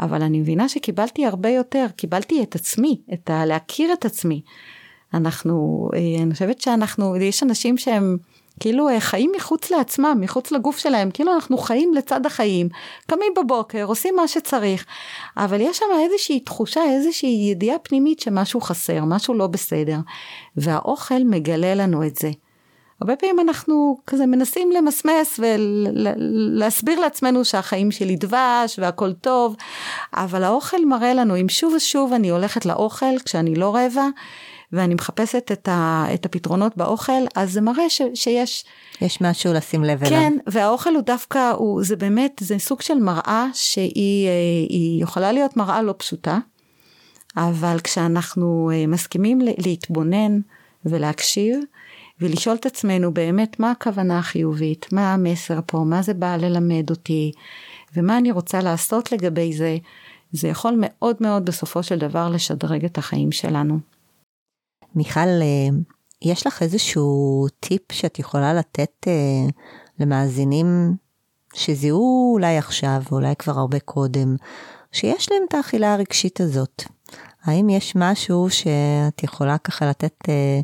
אבל אני מבינה שקיבלתי הרבה יותר, קיבלתי את עצמי, את ה... להכיר את עצמי. אנחנו, אה, אני חושבת שאנחנו, יש אנשים שהם כאילו אה, חיים מחוץ לעצמם, מחוץ לגוף שלהם, כאילו אנחנו חיים לצד החיים, קמים בבוקר, עושים מה שצריך, אבל יש שם איזושהי תחושה, איזושהי ידיעה פנימית שמשהו חסר, משהו לא בסדר, והאוכל מגלה לנו את זה. הרבה פעמים אנחנו כזה מנסים למסמס ולהסביר לעצמנו שהחיים שלי דבש והכל טוב, אבל האוכל מראה לנו, אם שוב ושוב אני הולכת לאוכל כשאני לא רעבה, ואני מחפשת את, ה, את הפתרונות באוכל, אז זה מראה ש, שיש... יש משהו לשים לב אליו. כן, והאוכל הוא דווקא, הוא, זה באמת, זה סוג של מראה שהיא אה, יכולה להיות מראה לא פשוטה, אבל כשאנחנו אה, מסכימים להתבונן ולהקשיב, ולשאול את עצמנו באמת מה הכוונה החיובית, מה המסר פה, מה זה בא ללמד אותי, ומה אני רוצה לעשות לגבי זה, זה יכול מאוד מאוד בסופו של דבר לשדרג את החיים שלנו. מיכל, אה, יש לך איזשהו טיפ שאת יכולה לתת אה, למאזינים שזיהו אולי עכשיו, ואולי כבר הרבה קודם, שיש להם את האכילה הרגשית הזאת? האם יש משהו שאת יכולה ככה לתת אה,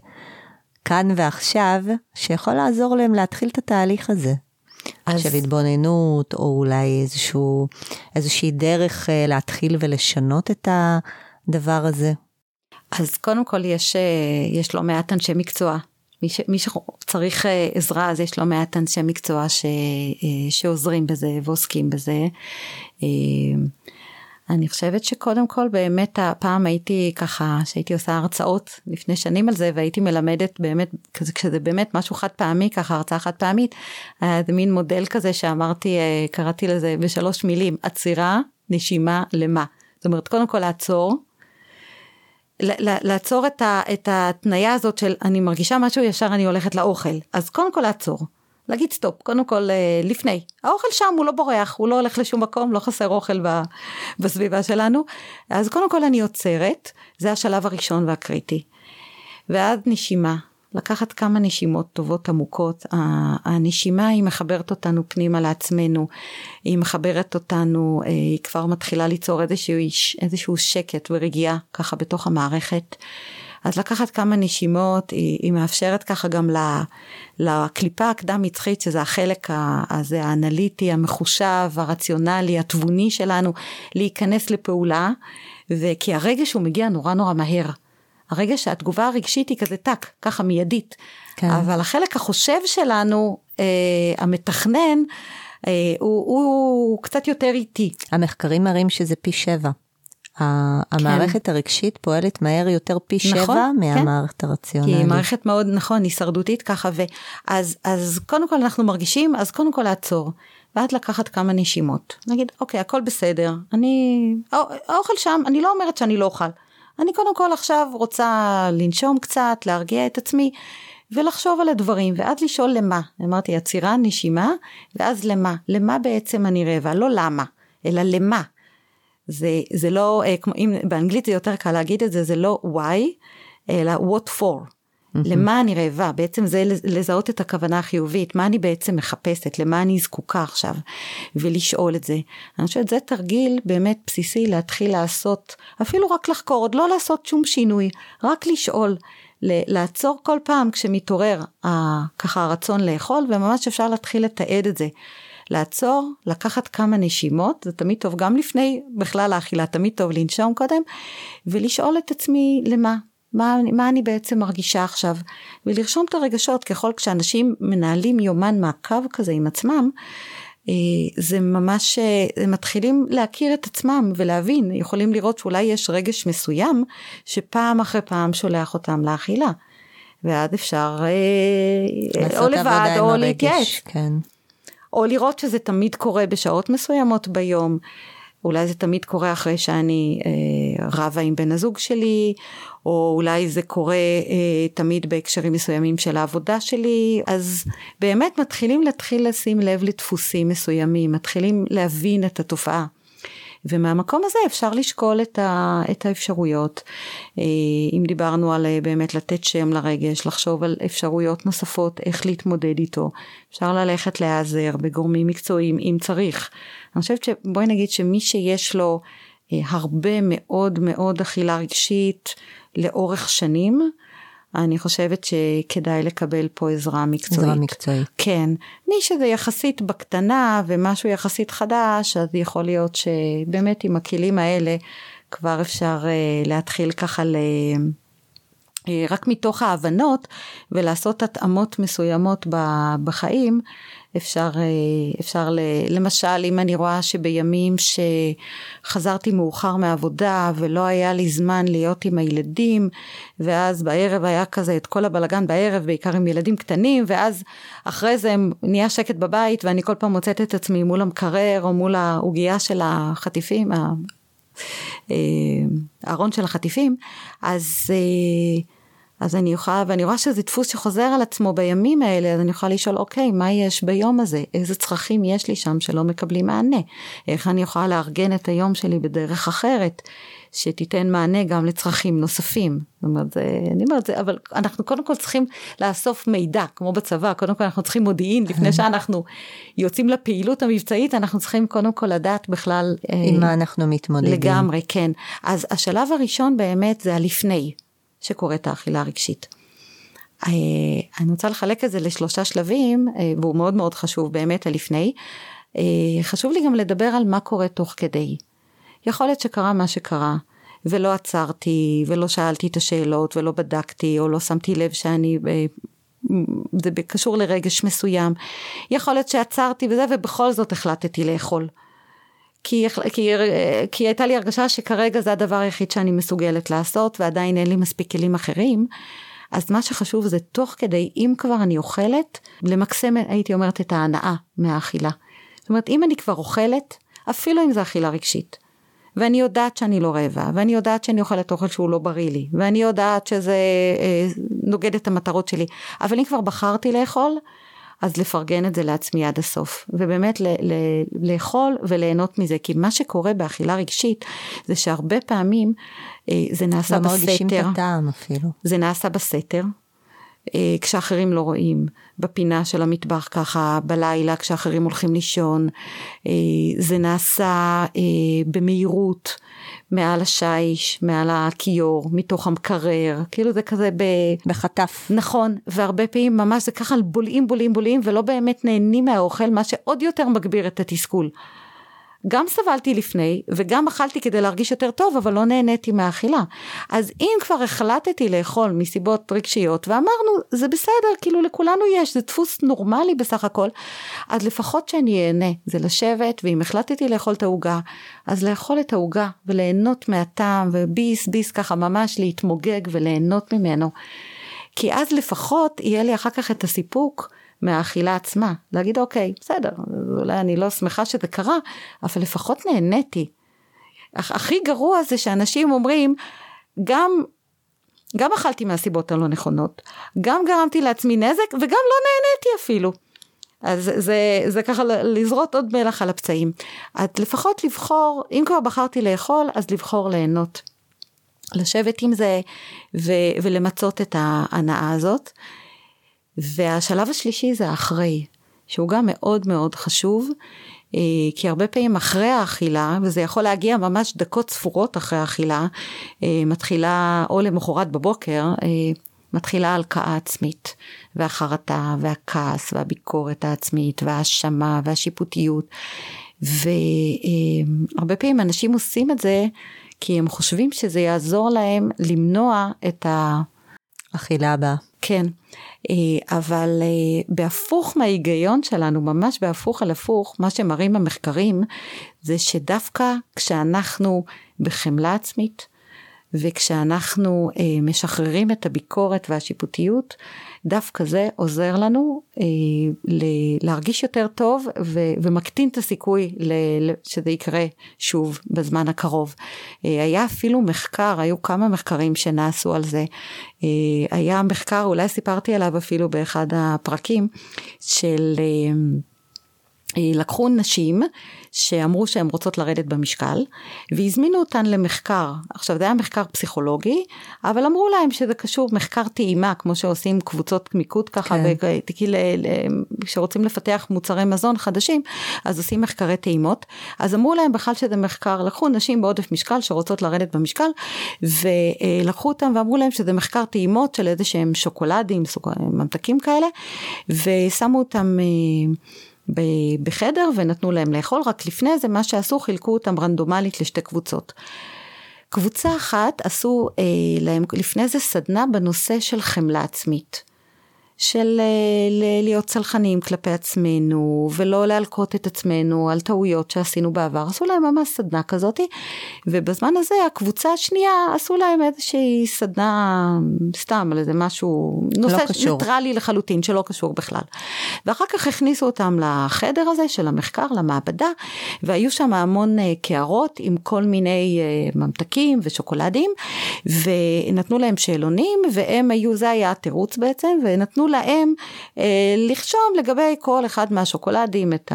כאן ועכשיו, שיכול לעזור להם להתחיל את התהליך הזה? אז... של התבוננות, או אולי איזשהו, איזושהי דרך להתחיל ולשנות את הדבר הזה? אז קודם כל יש, אה, יש לא מעט אנשי מקצוע. מי, ש, מי שצריך אה, עזרה אז יש לא מעט אנשי מקצוע ש, אה, שעוזרים בזה ועוסקים בזה. אני חושבת שקודם כל באמת הפעם הייתי ככה שהייתי עושה הרצאות לפני שנים על זה והייתי מלמדת באמת כזה כשזה באמת משהו חד פעמי ככה הרצאה חד פעמית היה מין מודל כזה שאמרתי קראתי לזה בשלוש מילים עצירה נשימה למה זאת אומרת קודם כל לעצור לעצור את, ה, את התניה הזאת של אני מרגישה משהו ישר אני הולכת לאוכל. אז קודם כל לעצור. להגיד סטופ קודם כל אה, לפני. האוכל שם הוא לא בורח הוא לא הולך לשום מקום לא חסר אוכל בסביבה שלנו. אז קודם כל אני עוצרת זה השלב הראשון והקריטי. ואז נשימה לקחת כמה נשימות טובות עמוקות. הנשימה היא מחברת אותנו פנימה לעצמנו, היא מחברת אותנו, אה, היא כבר מתחילה ליצור איזשהו, איזשהו שקט ורגיעה ככה בתוך המערכת. אז לקחת כמה נשימות, היא, היא מאפשרת ככה גם לקליפה הקדם מצחית, שזה החלק הזה האנליטי, המחושב, הרציונלי, התבוני שלנו, להיכנס לפעולה, וכי הרגש הוא מגיע נורא נורא מהר. הרגע שהתגובה הרגשית היא כזה טאק, ככה מיידית. כן. אבל החלק החושב שלנו, אה, המתכנן, אה, הוא, הוא קצת יותר איטי. המחקרים מראים שזה פי שבע. המערכת כן. הרגשית פועלת מהר יותר פי נכון, שבע כן. מהמערכת כן. הרציונלית. כי היא מערכת מאוד, נכון, הישרדותית ככה, ואז אז קודם כל אנחנו מרגישים, אז קודם כל לעצור. ואז לקחת כמה נשימות. נגיד, אוקיי, הכל בסדר, אני, האוכל שם, אני לא אומרת שאני לא אוכל. אני קודם כל עכשיו רוצה לנשום קצת, להרגיע את עצמי ולחשוב על הדברים ואז לשאול למה. אמרתי עצירה, נשימה ואז למה. למה בעצם אני רעבה? לא למה, אלא למה. זה, זה לא, אה, אם באנגלית זה יותר קל להגיד את זה, זה לא why, אלא what for. למה אני רעבה? בעצם זה לזהות את הכוונה החיובית, מה אני בעצם מחפשת, למה אני זקוקה עכשיו, ולשאול את זה. אני חושבת זה תרגיל באמת בסיסי להתחיל לעשות, אפילו רק לחקור, עוד לא לעשות שום שינוי, רק לשאול. לעצור כל פעם כשמתעורר ככה הרצון לאכול וממש אפשר להתחיל לתעד את זה. לעצור, לקחת כמה נשימות, זה תמיד טוב גם לפני בכלל האכילה, תמיד טוב לנשום קודם, ולשאול את עצמי למה, מה, מה אני בעצם מרגישה עכשיו, ולרשום את הרגשות ככל כשאנשים מנהלים יומן מעקב כזה עם עצמם, אה, זה ממש, אה, הם מתחילים להכיר את עצמם ולהבין, יכולים לראות שאולי יש רגש מסוים שפעם אחרי פעם שולח אותם לאכילה. ואז אפשר אה, או לבד או להתייעץ. כן. או לראות שזה תמיד קורה בשעות מסוימות ביום. אולי זה תמיד קורה אחרי שאני אה, רבה עם בן הזוג שלי, או אולי זה קורה אה, תמיד בהקשרים מסוימים של העבודה שלי, אז באמת מתחילים להתחיל לשים לב לדפוסים מסוימים, מתחילים להבין את התופעה. ומהמקום הזה אפשר לשקול את, ה, את האפשרויות. אה, אם דיברנו על אה, באמת לתת שם לרגש, לחשוב על אפשרויות נוספות, איך להתמודד איתו. אפשר ללכת להיעזר בגורמים מקצועיים אם צריך. אני חושבת שבואי נגיד שמי שיש לו אה, הרבה מאוד מאוד אכילה רגשית לאורך שנים, אני חושבת שכדאי לקבל פה עזרה מקצועית. עזרה מקצועית. כן. מי שזה יחסית בקטנה ומשהו יחסית חדש, אז יכול להיות שבאמת עם הכלים האלה כבר אפשר uh, להתחיל ככה ל... Uh, רק מתוך ההבנות ולעשות התאמות מסוימות בחיים, אפשר, אה, אפשר למשל אם אני רואה שבימים שחזרתי מאוחר מהעבודה ולא היה לי זמן להיות עם הילדים ואז בערב היה כזה את כל הבלגן בערב בעיקר עם ילדים קטנים ואז אחרי זה נהיה שקט בבית ואני כל פעם מוצאת את עצמי מול המקרר או מול העוגייה של החטיפים, אה, הארון של החטיפים אז אה, אז אני יכולה, ואני רואה שזה דפוס שחוזר על עצמו בימים האלה, אז אני יכולה לשאול, אוקיי, מה יש ביום הזה? איזה צרכים יש לי שם שלא מקבלים מענה? איך אני יכולה לארגן את היום שלי בדרך אחרת, שתיתן מענה גם לצרכים נוספים? זאת אומרת, זה, אני אומרת, זה, אבל אנחנו קודם כל צריכים לאסוף מידע, כמו בצבא, קודם כל אנחנו צריכים מודיעין, לפני שאנחנו יוצאים לפעילות המבצעית, אנחנו צריכים קודם כל לדעת בכלל... עם אה, מה אנחנו מתמודדים. לגמרי, כן. אז השלב הראשון באמת זה הלפני. שקורית האכילה הרגשית. אה, אני רוצה לחלק את זה לשלושה שלבים, אה, והוא מאוד מאוד חשוב באמת הלפני. אה, חשוב לי גם לדבר על מה קורה תוך כדי. יכול להיות שקרה מה שקרה, ולא עצרתי, ולא שאלתי את השאלות, ולא בדקתי, או לא שמתי לב שאני, זה קשור לרגש מסוים. יכול להיות שעצרתי וזה, ובכל זאת החלטתי לאכול. כי, כי, כי הייתה לי הרגשה שכרגע זה הדבר היחיד שאני מסוגלת לעשות ועדיין אין לי מספיק כלים אחרים. אז מה שחשוב זה תוך כדי, אם כבר אני אוכלת, למקסם, הייתי אומרת, את ההנאה מהאכילה. זאת אומרת, אם אני כבר אוכלת, אפילו אם זו אכילה רגשית, ואני יודעת שאני לא רעבה, ואני יודעת שאני אוכלת אוכל שהוא לא בריא לי, ואני יודעת שזה אה, נוגד את המטרות שלי, אבל אם כבר בחרתי לאכול, אז לפרגן את זה לעצמי עד הסוף, ובאמת ל- ל- לאכול וליהנות מזה, כי מה שקורה באכילה רגשית, זה שהרבה פעמים אה, זה נעשה לא בסתר. לא מרגישים את הטעם אפילו. זה נעשה בסתר. אה, כשאחרים לא רואים, בפינה של המטבח ככה, בלילה כשאחרים הולכים לישון, אה, זה נעשה אה, במהירות, מעל השיש, מעל הכיור, מתוך המקרר, כאילו זה כזה ב... בחטף. נכון, והרבה פעמים ממש זה ככה בולעים בולעים בולעים ולא באמת נהנים מהאוכל, מה שעוד יותר מגביר את התסכול. גם סבלתי לפני וגם אכלתי כדי להרגיש יותר טוב אבל לא נהניתי מהאכילה. אז אם כבר החלטתי לאכול מסיבות רגשיות ואמרנו זה בסדר כאילו לכולנו יש זה דפוס נורמלי בסך הכל אז לפחות שאני אהנה זה לשבת ואם החלטתי לאכול את העוגה אז לאכול את העוגה וליהנות מהטעם וביס ביס ככה ממש להתמוגג וליהנות ממנו. כי אז לפחות יהיה לי אחר כך את הסיפוק מהאכילה עצמה. להגיד אוקיי, בסדר, אולי אני לא שמחה שזה קרה, אבל לפחות נהניתי. הכי גרוע זה שאנשים אומרים, גם, גם אכלתי מהסיבות הלא נכונות, גם גרמתי לעצמי נזק וגם לא נהניתי אפילו. אז זה, זה, זה ככה לזרות עוד מלח על הפצעים. אז לפחות לבחור, אם כבר בחרתי לאכול, אז לבחור ליהנות. לשבת עם זה ו, ולמצות את ההנאה הזאת. והשלב השלישי זה האחרי, שהוא גם מאוד מאוד חשוב, אה, כי הרבה פעמים אחרי האכילה, וזה יכול להגיע ממש דקות ספורות אחרי האכילה, אה, מתחילה, או למחרת בבוקר, אה, מתחילה הלקאה עצמית, והחרטה, והכעס, והביקורת העצמית, וההאשמה, והשיפוטיות. והרבה פעמים אנשים עושים את זה כי הם חושבים שזה יעזור להם למנוע את האכילה הבאה. כן, אה, אבל אה, בהפוך מההיגיון שלנו, ממש בהפוך על הפוך, מה שמראים המחקרים זה שדווקא כשאנחנו בחמלה עצמית וכשאנחנו אה, משחררים את הביקורת והשיפוטיות, דווקא זה עוזר לנו אה, להרגיש יותר טוב ו- ומקטין את הסיכוי ל- שזה יקרה שוב בזמן הקרוב. אה, היה אפילו מחקר, היו כמה מחקרים שנעשו על זה. אה, היה מחקר, אולי סיפרתי עליו אפילו באחד הפרקים, של... אה, לקחו נשים שאמרו שהן רוצות לרדת במשקל והזמינו אותן למחקר. עכשיו זה היה מחקר פסיכולוגי, אבל אמרו להם שזה קשור מחקר טעימה כמו שעושים קבוצות מיקוד ככה, כן. כשרוצים לפתח מוצרי מזון חדשים אז עושים מחקרי טעימות. אז אמרו להם בכלל שזה מחקר, לקחו נשים בעודף משקל שרוצות לרדת במשקל ולקחו אותם ואמרו להם שזה מחקר טעימות של איזה שהם שוקולדים, ממתקים כאלה ושמו אותם אה, בחדר ונתנו להם לאכול, רק לפני זה מה שעשו חילקו אותם רנדומלית לשתי קבוצות. קבוצה אחת עשו אה, להם לפני זה סדנה בנושא של חמלה עצמית. של אה, להיות צלחנים כלפי עצמנו ולא להלקות את עצמנו על טעויות שעשינו בעבר עשו להם ממש סדנה כזאתי ובזמן הזה הקבוצה השנייה עשו להם איזושהי סדנה סתם על איזה משהו לא נושא קשור. ניטרלי לחלוטין שלא קשור בכלל ואחר כך הכניסו אותם לחדר הזה של המחקר למעבדה והיו שם המון אה, קערות עם כל מיני אה, ממתקים ושוקולדים ונתנו להם שאלונים והם היו זה היה התירוץ בעצם ונתנו להם אה, לחשוב לגבי כל אחד מהשוקולדים את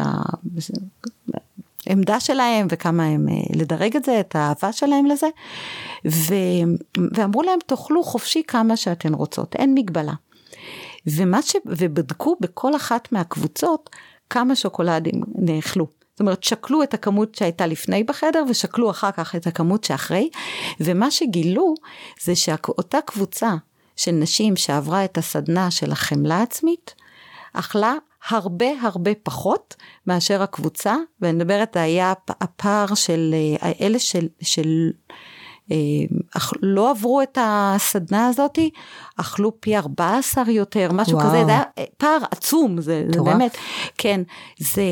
העמדה שלהם וכמה הם, אה, לדרג את זה, את האהבה שלהם לזה, ו, ואמרו להם תאכלו חופשי כמה שאתן רוצות, אין מגבלה. ומה ש... ובדקו בכל אחת מהקבוצות כמה שוקולדים נאכלו. זאת אומרת, שקלו את הכמות שהייתה לפני בחדר ושקלו אחר כך את הכמות שאחרי, ומה שגילו זה שאותה קבוצה של נשים שעברה את הסדנה של החמלה עצמית, אכלה הרבה הרבה פחות מאשר הקבוצה, ואני מדברת, היה הפער של אה, אלה של, של אה, לא עברו את הסדנה הזאתי, אכלו פי 14 יותר, משהו וואו. כזה, זה היה אה, פער עצום, זה, זה באמת, כן, זה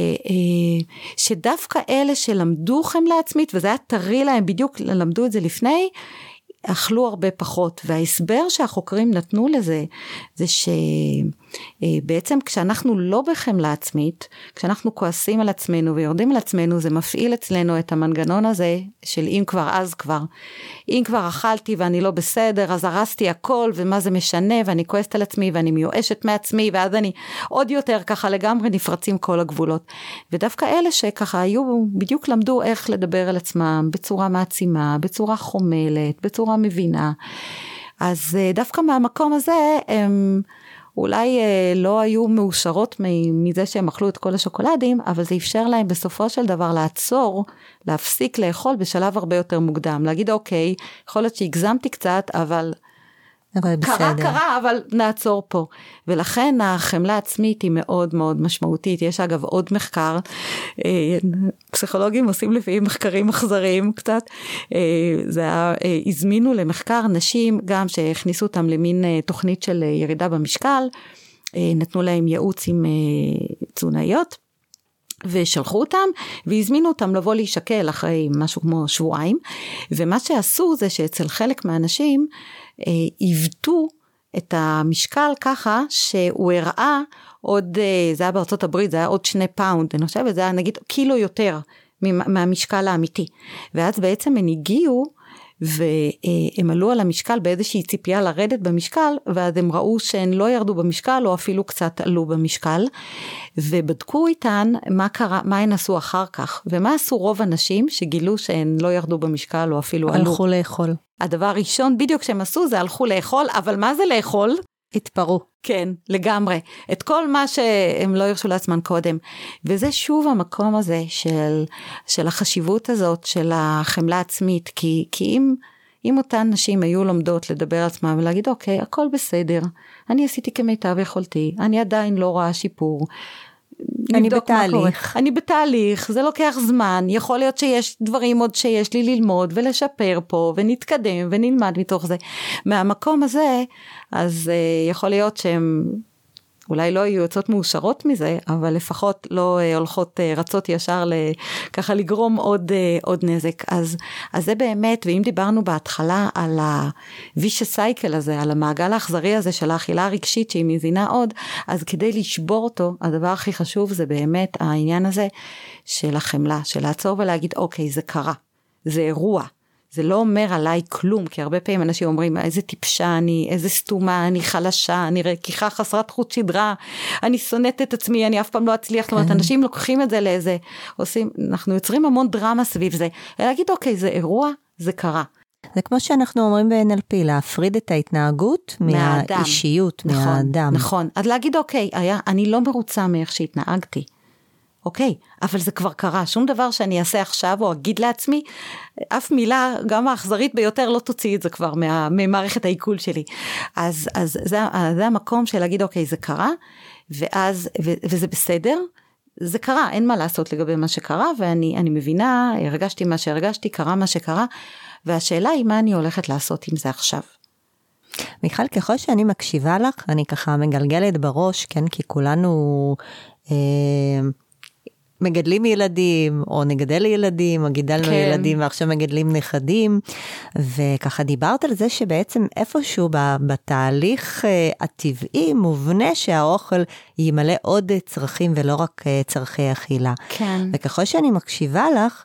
שדווקא אלה שלמדו חמלה עצמית, וזה היה טרי להם, בדיוק למדו את זה לפני, אכלו הרבה פחות וההסבר שהחוקרים נתנו לזה זה שבעצם כשאנחנו לא בחמלה עצמית כשאנחנו כועסים על עצמנו ויורדים על עצמנו זה מפעיל אצלנו את המנגנון הזה של אם כבר אז כבר אם כבר אכלתי ואני לא בסדר אז הרסתי הכל ומה זה משנה ואני כועסת על עצמי ואני מיואשת מעצמי ואז אני עוד יותר ככה לגמרי נפרצים כל הגבולות ודווקא אלה שככה היו בדיוק למדו איך לדבר על עצמם בצורה מעצימה בצורה חומלת בצורה מבינה. אז אה, דווקא מהמקום הזה הם אולי אה, לא היו מאושרות מזה שהם אכלו את כל השוקולדים, אבל זה אפשר להם בסופו של דבר לעצור, להפסיק לאכול בשלב הרבה יותר מוקדם. להגיד אוקיי, יכול להיות שהגזמתי קצת, אבל הכל בסדר. קרה קרה אבל נעצור פה ולכן החמלה העצמית היא מאוד מאוד משמעותית יש אגב עוד מחקר אה, פסיכולוגים עושים לפעמים מחקרים אכזריים קצת אה, זה היה אה, הזמינו למחקר נשים גם שהכניסו אותם למין תוכנית של ירידה במשקל נתנו להם ייעוץ עם תזונאיות. ושלחו אותם והזמינו אותם לבוא להישקל אחרי משהו כמו שבועיים ומה שעשו זה שאצל חלק מהאנשים עיוותו את המשקל ככה שהוא הראה עוד, אה, זה היה בארצות הברית, זה היה עוד שני פאונד, אני חושבת, זה היה נגיד קילו יותר מהמשקל האמיתי. ואז בעצם הם הגיעו והם עלו על המשקל באיזושהי ציפייה לרדת במשקל, ואז הם ראו שהן לא ירדו במשקל או אפילו קצת עלו במשקל, ובדקו איתן מה קרה, מה הן עשו אחר כך, ומה עשו רוב הנשים שגילו שהן לא ירדו במשקל או אפילו עלו. הלכו לאכול. הדבר הראשון בדיוק שהם עשו זה הלכו לאכול, אבל מה זה לאכול? התפרעו. כן, לגמרי. את כל מה שהם לא הרשו לעצמם קודם. וזה שוב המקום הזה של, של החשיבות הזאת של החמלה עצמית, כי, כי אם, אם אותן נשים היו לומדות לדבר על עצמם ולהגיד אוקיי, הכל בסדר, אני עשיתי כמיטב יכולתי, אני עדיין לא רואה שיפור, אני בתהליך. אני בתהליך, זה לוקח זמן, יכול להיות שיש דברים עוד שיש לי ללמוד ולשפר פה ונתקדם ונלמד מתוך זה. מהמקום הזה, אז uh, יכול להיות שהם אולי לא יהיו יוצאות מאושרות מזה, אבל לפחות לא uh, הולכות uh, רצות ישר ככה לגרום עוד, uh, עוד נזק. אז, אז זה באמת, ואם דיברנו בהתחלה על ה-vicious cycle הזה, על המעגל האכזרי הזה של האכילה הרגשית שהיא מזינה עוד, אז כדי לשבור אותו, הדבר הכי חשוב זה באמת העניין הזה של החמלה, של לעצור ולהגיד, אוקיי, זה קרה, זה אירוע. זה לא אומר עליי כלום, כי הרבה פעמים אנשים אומרים, איזה טיפשה אני, איזה סתומה, אני חלשה, אני רקיחה חסרת חוט שדרה, אני שונאת את עצמי, אני אף פעם לא אצליח, זאת אומרת, כן. אנשים לוקחים את זה לאיזה, עושים, אנחנו יוצרים המון דרמה סביב זה, להגיד, אוקיי, זה אירוע, זה קרה. זה כמו שאנחנו אומרים ב-NLP, להפריד את ההתנהגות מהאדם. מהאישיות, נכון, מהאדם. נכון, אז להגיד, אוקיי, היה, אני לא מרוצה מאיך שהתנהגתי. אוקיי, אבל זה כבר קרה, שום דבר שאני אעשה עכשיו או אגיד לעצמי, אף מילה, גם האכזרית ביותר, לא תוציא את זה כבר מה, ממערכת העיכול שלי. אז, אז זה, זה המקום של להגיד, אוקיי, זה קרה, ואז, ו, וזה בסדר, זה קרה, אין מה לעשות לגבי מה שקרה, ואני מבינה, הרגשתי מה שהרגשתי, קרה מה שקרה, והשאלה היא מה אני הולכת לעשות עם זה עכשיו. מיכל, ככל שאני מקשיבה לך, אני ככה מגלגלת בראש, כן, כי כולנו... אה, מגדלים ילדים, או נגדל ילדים, או גידלנו כן. ילדים ועכשיו מגדלים נכדים, וככה דיברת על זה שבעצם איפשהו בתהליך אה, הטבעי מובנה שהאוכל ימלא עוד צרכים ולא רק אה, צרכי אכילה. כן. וככל שאני מקשיבה לך,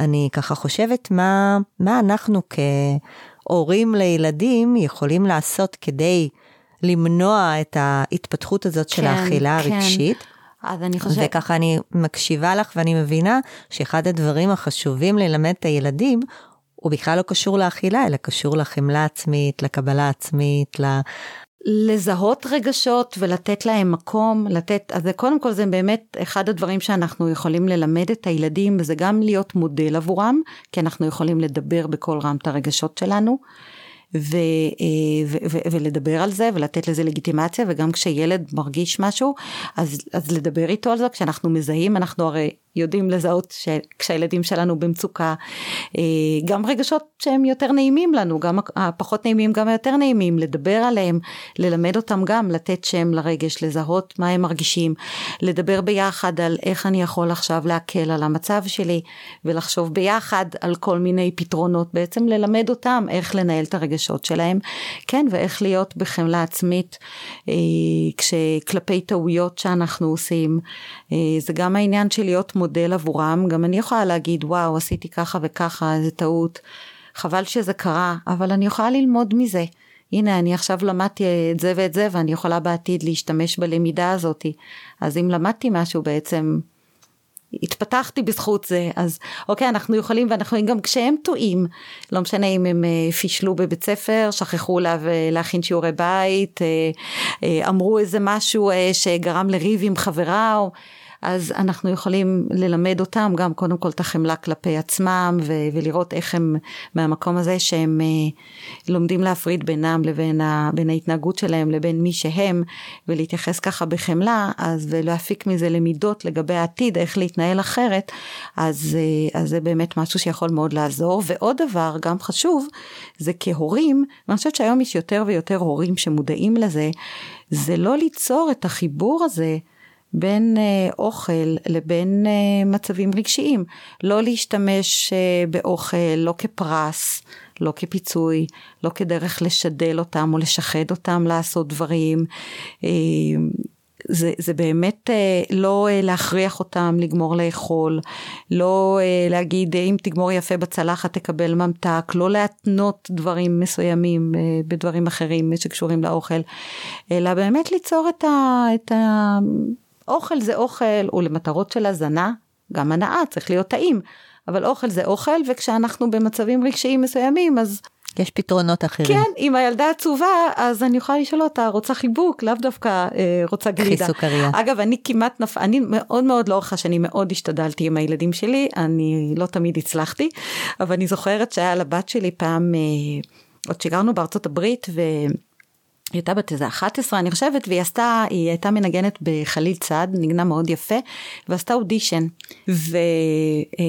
אני ככה חושבת מה, מה אנחנו כהורים לילדים יכולים לעשות כדי למנוע את ההתפתחות הזאת של כן, האכילה כן. הרגשית. אז אני חושבת... וככה אני מקשיבה לך ואני מבינה שאחד הדברים החשובים ללמד את הילדים, הוא בכלל לא קשור לאכילה, אלא קשור לחמלה עצמית, לקבלה עצמית, ל... לזהות רגשות ולתת להם מקום, לתת, אז קודם כל זה באמת אחד הדברים שאנחנו יכולים ללמד את הילדים, וזה גם להיות מודל עבורם, כי אנחנו יכולים לדבר בקול רם את הרגשות שלנו. ו, אה, ו, ו, ולדבר על זה ולתת לזה לגיטימציה וגם כשילד מרגיש משהו אז, אז לדבר איתו על זה כשאנחנו מזהים אנחנו הרי יודעים לזהות כשהילדים שלנו במצוקה, אה, גם רגשות שהם יותר נעימים לנו, גם הפחות נעימים, גם היותר נעימים, לדבר עליהם, ללמד אותם גם, לתת שם לרגש, לזהות מה הם מרגישים, לדבר ביחד על איך אני יכול עכשיו להקל על המצב שלי, ולחשוב ביחד על כל מיני פתרונות, בעצם ללמד אותם איך לנהל את הרגשות שלהם, כן, ואיך להיות בחמלה עצמית, אה, כשכלפי טעויות שאנחנו עושים, אה, זה גם העניין של להיות מודל עבורם, גם אני יכולה להגיד וואו עשיתי ככה וככה איזה טעות, חבל שזה קרה, אבל אני יכולה ללמוד מזה. הנה אני עכשיו למדתי את זה ואת זה ואני יכולה בעתיד להשתמש בלמידה הזאתי. אז אם למדתי משהו בעצם התפתחתי בזכות זה אז אוקיי אנחנו יכולים ואנחנו גם כשהם טועים לא משנה אם הם אה, פישלו בבית ספר שכחו לה, להכין שיעורי בית אה, אה, אמרו איזה משהו שגרם לריב עם חברה או אז אנחנו יכולים ללמד אותם גם קודם כל את החמלה כלפי עצמם ו- ולראות איך הם מהמקום הזה שהם uh, לומדים להפריד בינם לבין ה- בין ההתנהגות שלהם לבין מי שהם ולהתייחס ככה בחמלה אז ולהפיק מזה למידות לגבי העתיד איך להתנהל אחרת אז, uh, אז זה באמת משהו שיכול מאוד לעזור. ועוד דבר גם חשוב זה כהורים ואני חושבת שהיום יש יותר ויותר הורים שמודעים לזה זה לא ליצור את החיבור הזה בין אה, אוכל לבין אה, מצבים רגשיים. לא להשתמש אה, באוכל לא כפרס, לא כפיצוי, לא כדרך לשדל אותם או לשחד אותם לעשות דברים. זה, זה באמת לא להכריח אותם לגמור לאכול, לא להגיד אם תגמור יפה בצלחת תקבל ממתק, לא להתנות דברים מסוימים בדברים אחרים שקשורים לאוכל, אלא באמת ליצור את ה... את ה אוכל זה אוכל, הוא למטרות של הזנה, גם הנאה צריך להיות טעים, אבל אוכל זה אוכל, וכשאנחנו במצבים רגשיים מסוימים, אז... יש פתרונות אחרים. כן, אם הילדה עצובה, אז אני יכולה לשאול אותה, רוצה חיבוק? לאו דווקא אה, רוצה גלידה. קחי סוכריה. אגב, אני כמעט נפ... אני מאוד מאוד לאורך השנים מאוד השתדלתי עם הילדים שלי, אני לא תמיד הצלחתי, אבל אני זוכרת שהיה לבת שלי פעם, אה, עוד שגרנו בארצות הברית, ו... היא הייתה בת איזה 11 אני חושבת והיא עשתה היא הייתה מנגנת בחליל צד נגנה מאוד יפה ועשתה אודישן ו, אה,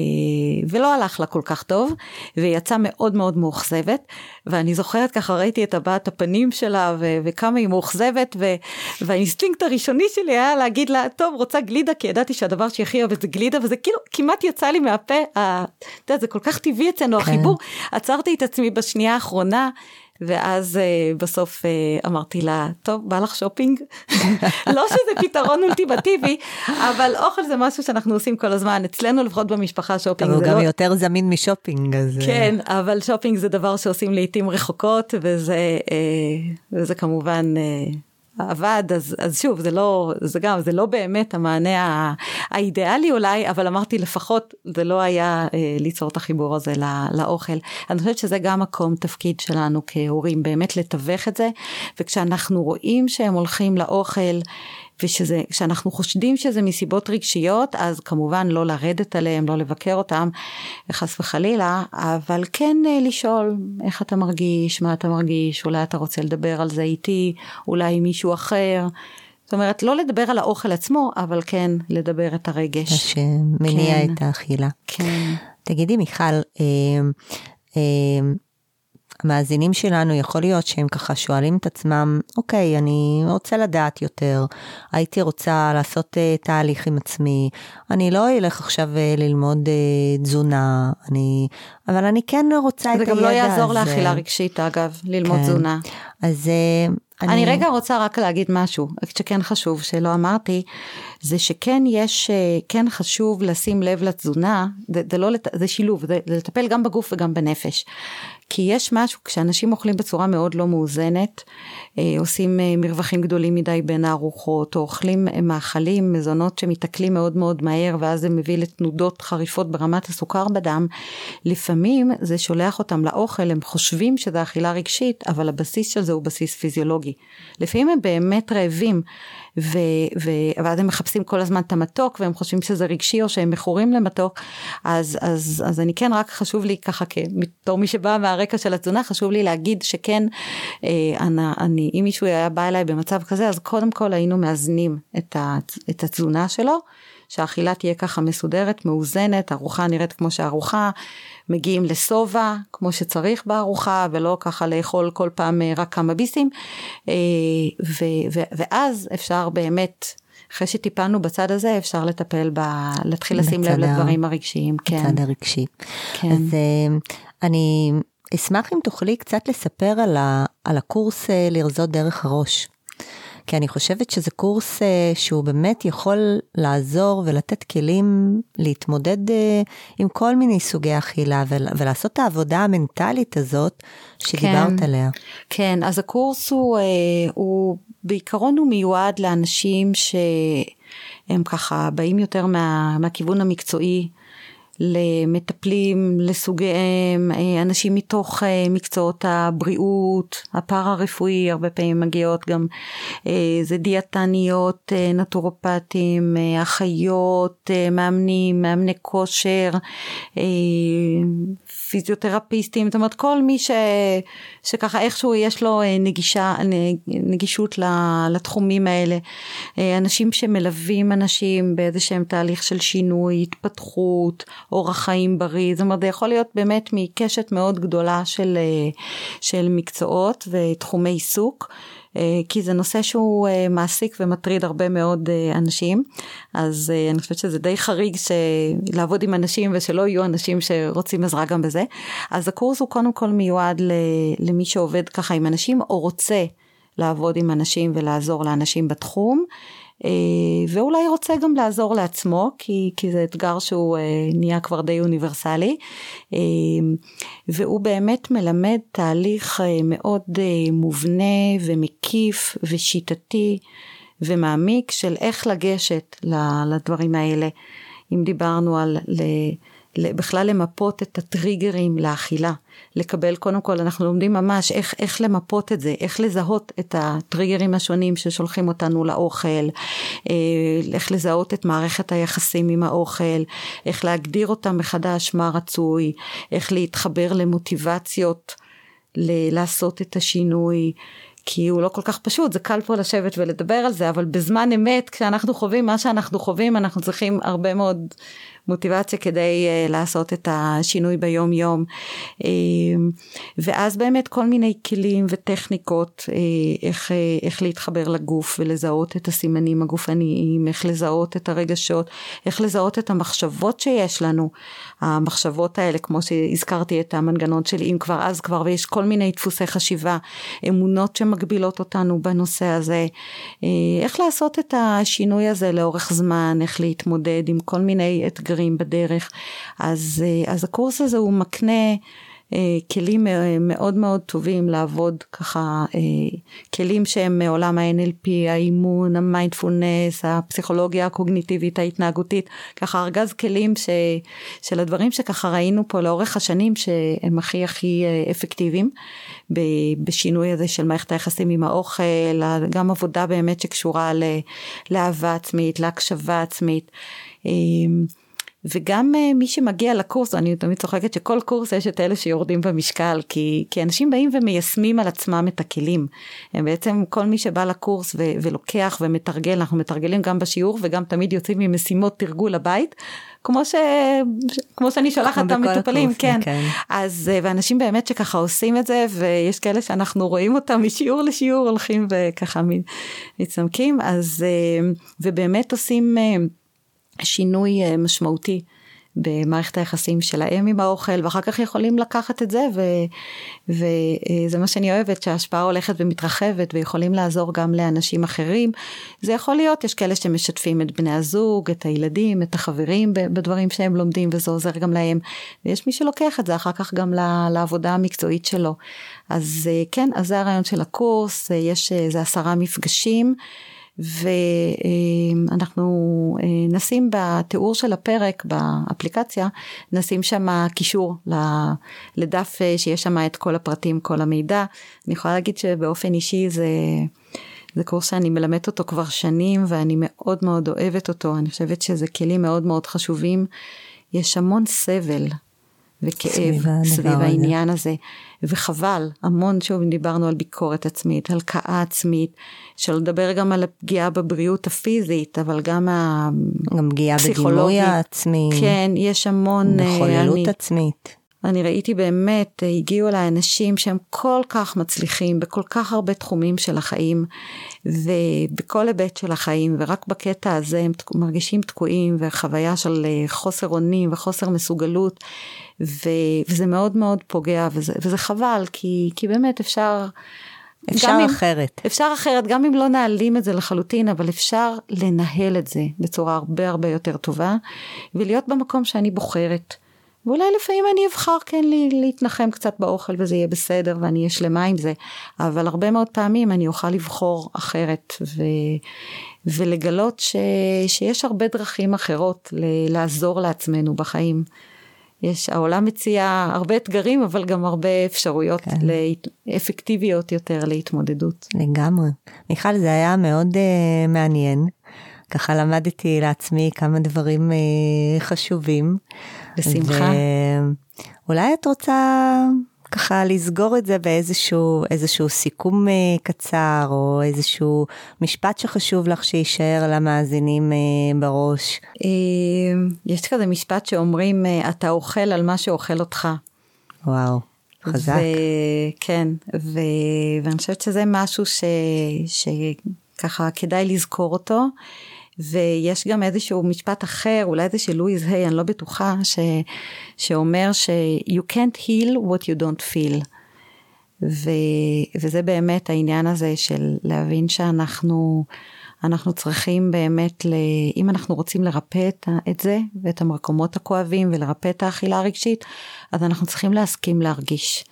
ולא הלך לה כל כך טוב והיא יצאה מאוד מאוד מאוכזבת ואני זוכרת ככה ראיתי את הבעת הפנים שלה ו, וכמה היא מאוכזבת ו, והאינסטינקט הראשוני שלי היה להגיד לה טוב רוצה גלידה כי ידעתי שהדבר שהכי אוהבת זה גלידה וזה כאילו כמעט יצא לי מהפה, אתה יודע, זה כל כך טבעי אצלנו כן. החיבור עצרתי את עצמי בשנייה האחרונה ואז uh, בסוף uh, אמרתי לה, טוב, בא לך שופינג? לא שזה פתרון אולטימטיבי, אבל אוכל זה משהו שאנחנו עושים כל הזמן, אצלנו לפחות במשפחה שופינג. אבל הוא גם לא... יותר זמין משופינג, אז... כן, אבל שופינג זה דבר שעושים לעיתים רחוקות, וזה, uh, וזה כמובן... Uh, עבד, אז, אז שוב, זה לא, זה גם, זה לא באמת המענה האידיאלי אולי, אבל אמרתי לפחות זה לא היה אה, ליצור את החיבור הזה לא, לאוכל. אני חושבת שזה גם מקום תפקיד שלנו כהורים, באמת לתווך את זה, וכשאנחנו רואים שהם הולכים לאוכל, ושזה, כשאנחנו חושדים שזה מסיבות רגשיות, אז כמובן לא לרדת עליהם, לא לבקר אותם, חס וחלילה, אבל כן אה, לשאול איך אתה מרגיש, מה אתה מרגיש, אולי אתה רוצה לדבר על זה איתי, אולי עם מישהו אחר. זאת אומרת, לא לדבר על האוכל עצמו, אבל כן לדבר את הרגש. שמניע כן. את האכילה. כן. תגידי, מיכל, אה, אה, המאזינים שלנו, יכול להיות שהם ככה שואלים את עצמם, אוקיי, אני רוצה לדעת יותר, הייתי רוצה לעשות uh, תהליך עם עצמי, אני לא אלך עכשיו uh, ללמוד uh, תזונה, אני, אבל אני כן רוצה את הידע הזה. זה גם לא יעזור לאכילה רגשית, אגב, ללמוד כן. תזונה. אז... Uh, אני... אני רגע רוצה רק להגיד משהו שכן חשוב שלא אמרתי, זה שכן יש, כן חשוב לשים לב לתזונה, זה, זה, לא, זה שילוב, זה, זה לטפל גם בגוף וגם בנפש. כי יש משהו, כשאנשים אוכלים בצורה מאוד לא מאוזנת, אה, עושים אה, מרווחים גדולים מדי בין הארוחות, או אוכלים אה, מאכלים, מזונות שמתעכלים מאוד מאוד מהר, ואז זה מביא לתנודות חריפות ברמת הסוכר בדם, לפעמים זה שולח אותם לאוכל, הם חושבים שזה אכילה רגשית, אבל הבסיס של זה הוא בסיס פיזיולוגי. לפעמים הם באמת רעבים, ו, ו, ואז הם מחפשים כל הזמן את המתוק, והם חושבים שזה רגשי, או שהם מכורים למתוק, אז, אז, אז אני כן, רק חשוב לי ככה, בתור מי שבאה מהרקע של התזונה, חשוב לי להגיד שכן, אני, אני, אם מישהו היה בא אליי במצב כזה, אז קודם כל היינו מאזנים את, ה, את התזונה שלו. שהאכילה תהיה ככה מסודרת, מאוזנת, ארוחה נראית כמו שארוחה, מגיעים לשובע כמו שצריך בארוחה, ולא ככה לאכול כל פעם אה, רק כמה ביסים, אה, ואז אפשר באמת אחרי שטיפלנו בצד הזה, אפשר לטפל ב... להתחיל לשים לב לדברים הרגשיים. כן. בצד הרגשי. כן. אז אה, אני אשמח אם תוכלי קצת לספר על, ה... על הקורס לרזות דרך הראש. כי אני חושבת שזה קורס אה, שהוא באמת יכול לעזור ולתת כלים להתמודד אה, עם כל מיני סוגי אכילה ולעשות את העבודה המנטלית הזאת שדיברת כן, עליה. כן, אז הקורס הוא, אה, הוא בעיקרון הוא מיועד לאנשים שהם ככה באים יותר מה, מהכיוון המקצועי. למטפלים לסוגיהם, אה, אנשים מתוך אה, מקצועות הבריאות, הפארה-רפואי, הרבה פעמים מגיעות גם, אה, זה דיאטניות, נטורופטים, אחיות, מאמנים, מאמני כושר, פיזיותרפיסטים, זאת אומרת כל מי ש, שככה איכשהו יש לו נגישה, נגישות לתחומים האלה, אנשים שמלווים אנשים באיזה שהם תהליך של שינוי, התפתחות, אורח חיים בריא, זאת אומרת זה יכול להיות באמת מקשת מאוד גדולה של, של מקצועות ותחומי עיסוק. כי זה נושא שהוא מעסיק ומטריד הרבה מאוד אנשים, אז אני חושבת שזה די חריג לעבוד עם אנשים ושלא יהיו אנשים שרוצים עזרה גם בזה. אז הקורס הוא קודם כל מיועד למי שעובד ככה עם אנשים או רוצה לעבוד עם אנשים ולעזור לאנשים בתחום. אה, ואולי רוצה גם לעזור לעצמו, כי, כי זה אתגר שהוא אה, נהיה כבר די אוניברסלי, אה, והוא באמת מלמד תהליך מאוד מובנה ומקיף ושיטתי ומעמיק של איך לגשת לדברים האלה. אם דיברנו על בכלל למפות את הטריגרים לאכילה, לקבל קודם כל אנחנו לומדים ממש איך, איך למפות את זה, איך לזהות את הטריגרים השונים ששולחים אותנו לאוכל, אה, איך לזהות את מערכת היחסים עם האוכל, איך להגדיר אותם מחדש מה רצוי, איך להתחבר למוטיבציות ל- לעשות את השינוי, כי הוא לא כל כך פשוט, זה קל פה לשבת ולדבר על זה, אבל בזמן אמת, כשאנחנו חווים מה שאנחנו חווים, אנחנו צריכים הרבה מאוד מוטיבציה כדי uh, לעשות את השינוי ביום יום. Uh, ואז באמת כל מיני כלים וטכניקות, uh, איך, uh, איך להתחבר לגוף ולזהות את הסימנים הגופניים, איך לזהות את הרגשות, איך לזהות את המחשבות שיש לנו. המחשבות האלה, כמו שהזכרתי את המנגנון של אם כבר אז כבר, ויש כל מיני דפוסי חשיבה, אמונות שמגבילות אותנו בנושא הזה, איך לעשות את השינוי הזה לאורך זמן, איך להתמודד עם כל מיני אתגרים בדרך. אז, אז הקורס הזה הוא מקנה אה, כלים מאוד מאוד טובים לעבוד ככה, אה, כלים שהם מעולם ה-NLP, האימון, המיינדפולנס, הפסיכולוגיה הקוגניטיבית, ההתנהגותית, ככה ארגז כלים ש, של הדברים שככה ראינו פה לאורך השנים שהם הכי הכי אה, אפקטיביים בשינוי הזה של מערכת היחסים עם האוכל, גם עבודה באמת שקשורה לאהבה עצמית, להקשבה עצמית. וגם uh, מי שמגיע לקורס, אני תמיד צוחקת שכל קורס יש את אלה שיורדים במשקל, כי, כי אנשים באים ומיישמים על עצמם את הכלים. הם בעצם כל מי שבא לקורס ו, ולוקח ומתרגל, אנחנו מתרגלים גם בשיעור וגם תמיד יוצאים ממשימות תרגול לבית, כמו, ש, כמו שאני שולחת את המטופלים, הקורס, כן. כן. אז, uh, ואנשים באמת שככה עושים את זה, ויש כאלה שאנחנו רואים אותם משיעור לשיעור הולכים וככה מצמקים, אז, uh, ובאמת עושים... שינוי אה, משמעותי במערכת היחסים שלהם עם האוכל ואחר כך יכולים לקחת את זה ו, וזה מה שאני אוהבת שההשפעה הולכת ומתרחבת ויכולים לעזור גם לאנשים אחרים. זה יכול להיות, יש כאלה שמשתפים את בני הזוג, את הילדים, את החברים בדברים שהם לומדים וזה עוזר גם להם. ויש מי שלוקח את זה אחר כך גם לעבודה המקצועית שלו. אז אה, כן, אז זה הרעיון של הקורס, אה, יש איזה עשרה מפגשים. ואנחנו אה, נשים בתיאור של הפרק באפליקציה, נשים שם קישור לדף אה, שיש שם את כל הפרטים, כל המידע. אני יכולה להגיד שבאופן אישי זה... זה קורס שאני מלמדת אותו כבר שנים ואני מאוד מאוד אוהבת אותו, אני חושבת שזה כלים מאוד מאוד חשובים. יש המון סבל וכאב סביב, סביב העניין הזה. וחבל, המון שוב דיברנו על ביקורת עצמית, הלקאה עצמית, שלא לדבר גם על הפגיעה בבריאות הפיזית, אבל גם הפסיכולוגית. גם פגיעה בדימוי העצמי. כן, יש המון... מחוללות אני, עצמית. אני ראיתי באמת, הגיעו אליי אנשים שהם כל כך מצליחים בכל כך הרבה תחומים של החיים, ובכל היבט של החיים, ורק בקטע הזה הם מרגישים תקועים, וחוויה של אה, חוסר אונים וחוסר מסוגלות, ו, וזה מאוד מאוד פוגע, וזה, וזה חבל, כי, כי באמת אפשר... אפשר אחרת. אם, אפשר אחרת, גם אם לא נעלים את זה לחלוטין, אבל אפשר לנהל את זה בצורה הרבה הרבה יותר טובה, ולהיות במקום שאני בוחרת. ואולי לפעמים אני אבחר כן להתנחם קצת באוכל וזה יהיה בסדר ואני אהיה שלמה עם זה, אבל הרבה מאוד פעמים אני אוכל לבחור אחרת ו, ולגלות ש, שיש הרבה דרכים אחרות ל, לעזור לעצמנו בחיים. יש, העולם מציע הרבה אתגרים, אבל גם הרבה אפשרויות כן. להת... אפקטיביות יותר להתמודדות. לגמרי. מיכל, זה היה מאוד uh, מעניין. ככה למדתי לעצמי כמה דברים uh, חשובים. בשמחה. ואולי את רוצה ככה לסגור את זה באיזשהו איזשהו סיכום uh, קצר, או איזשהו משפט שחשוב לך שיישאר למאזינים uh, בראש. Uh, יש כזה משפט שאומרים, אתה אוכל על מה שאוכל אותך. וואו, חזק. ו- כן, ו- ואני חושבת שזה משהו ש- שככה כדאי לזכור אותו. ויש גם איזשהו משפט אחר, אולי זה של לואיז היי, אני לא בטוחה, ש, שאומר ש- you can't heal what you don't feel. ו, וזה באמת העניין הזה של להבין שאנחנו אנחנו צריכים באמת, ל, אם אנחנו רוצים לרפא את, את זה ואת המקומות הכואבים ולרפא את האכילה הרגשית, אז אנחנו צריכים להסכים להרגיש.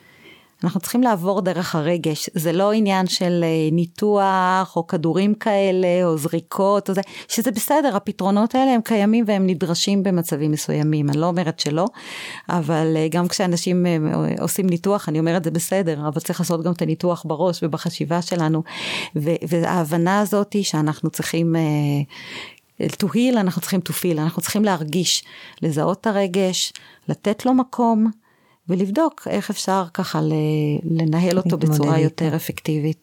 אנחנו צריכים לעבור דרך הרגש, זה לא עניין של אה, ניתוח או כדורים כאלה או זריקות או זה, שזה בסדר, הפתרונות האלה הם קיימים והם נדרשים במצבים מסוימים, אני לא אומרת שלא, אבל אה, גם כשאנשים אה, עושים ניתוח, אני אומרת זה בסדר, אבל צריך לעשות גם את הניתוח בראש ובחשיבה שלנו, וההבנה הזאת היא שאנחנו צריכים... to heal, אנחנו צריכים to feel, אנחנו צריכים להרגיש, לזהות את הרגש, לתת לו מקום, ולבדוק איך אפשר ככה לנהל אותו בצורה יותר אפקטיבית.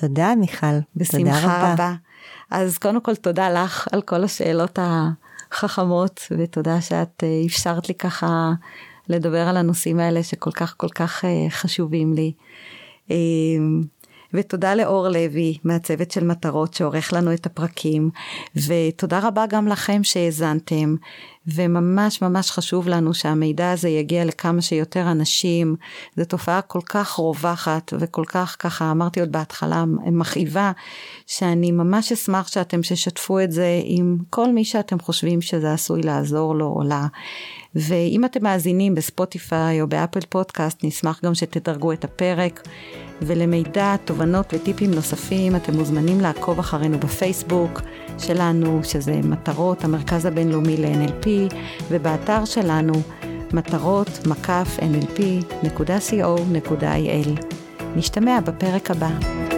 תודה מיכל. בשמחה רבה. אז קודם כל תודה לך על כל השאלות החכמות, ותודה שאת אה, אפשרת לי ככה לדבר על הנושאים האלה שכל כך כל כך אה, חשובים לי. ותודה לאור לוי מהצוות של מטרות שעורך לנו את הפרקים, ותודה רבה גם לכם שהאזנתם, וממש ממש חשוב לנו שהמידע הזה יגיע לכמה שיותר אנשים, זו תופעה כל כך רווחת וכל כך ככה אמרתי עוד בהתחלה מכאיבה, שאני ממש אשמח שאתם תשתפו את זה עם כל מי שאתם חושבים שזה עשוי לעזור לו או לה. ואם אתם מאזינים בספוטיפיי או באפל פודקאסט, נשמח גם שתדרגו את הפרק. ולמידע, תובנות וטיפים נוספים, אתם מוזמנים לעקוב אחרינו בפייסבוק שלנו, שזה מטרות המרכז הבינלאומי ל-NLP, ובאתר שלנו, מטרות מקף nlp.co.il. נשתמע בפרק הבא.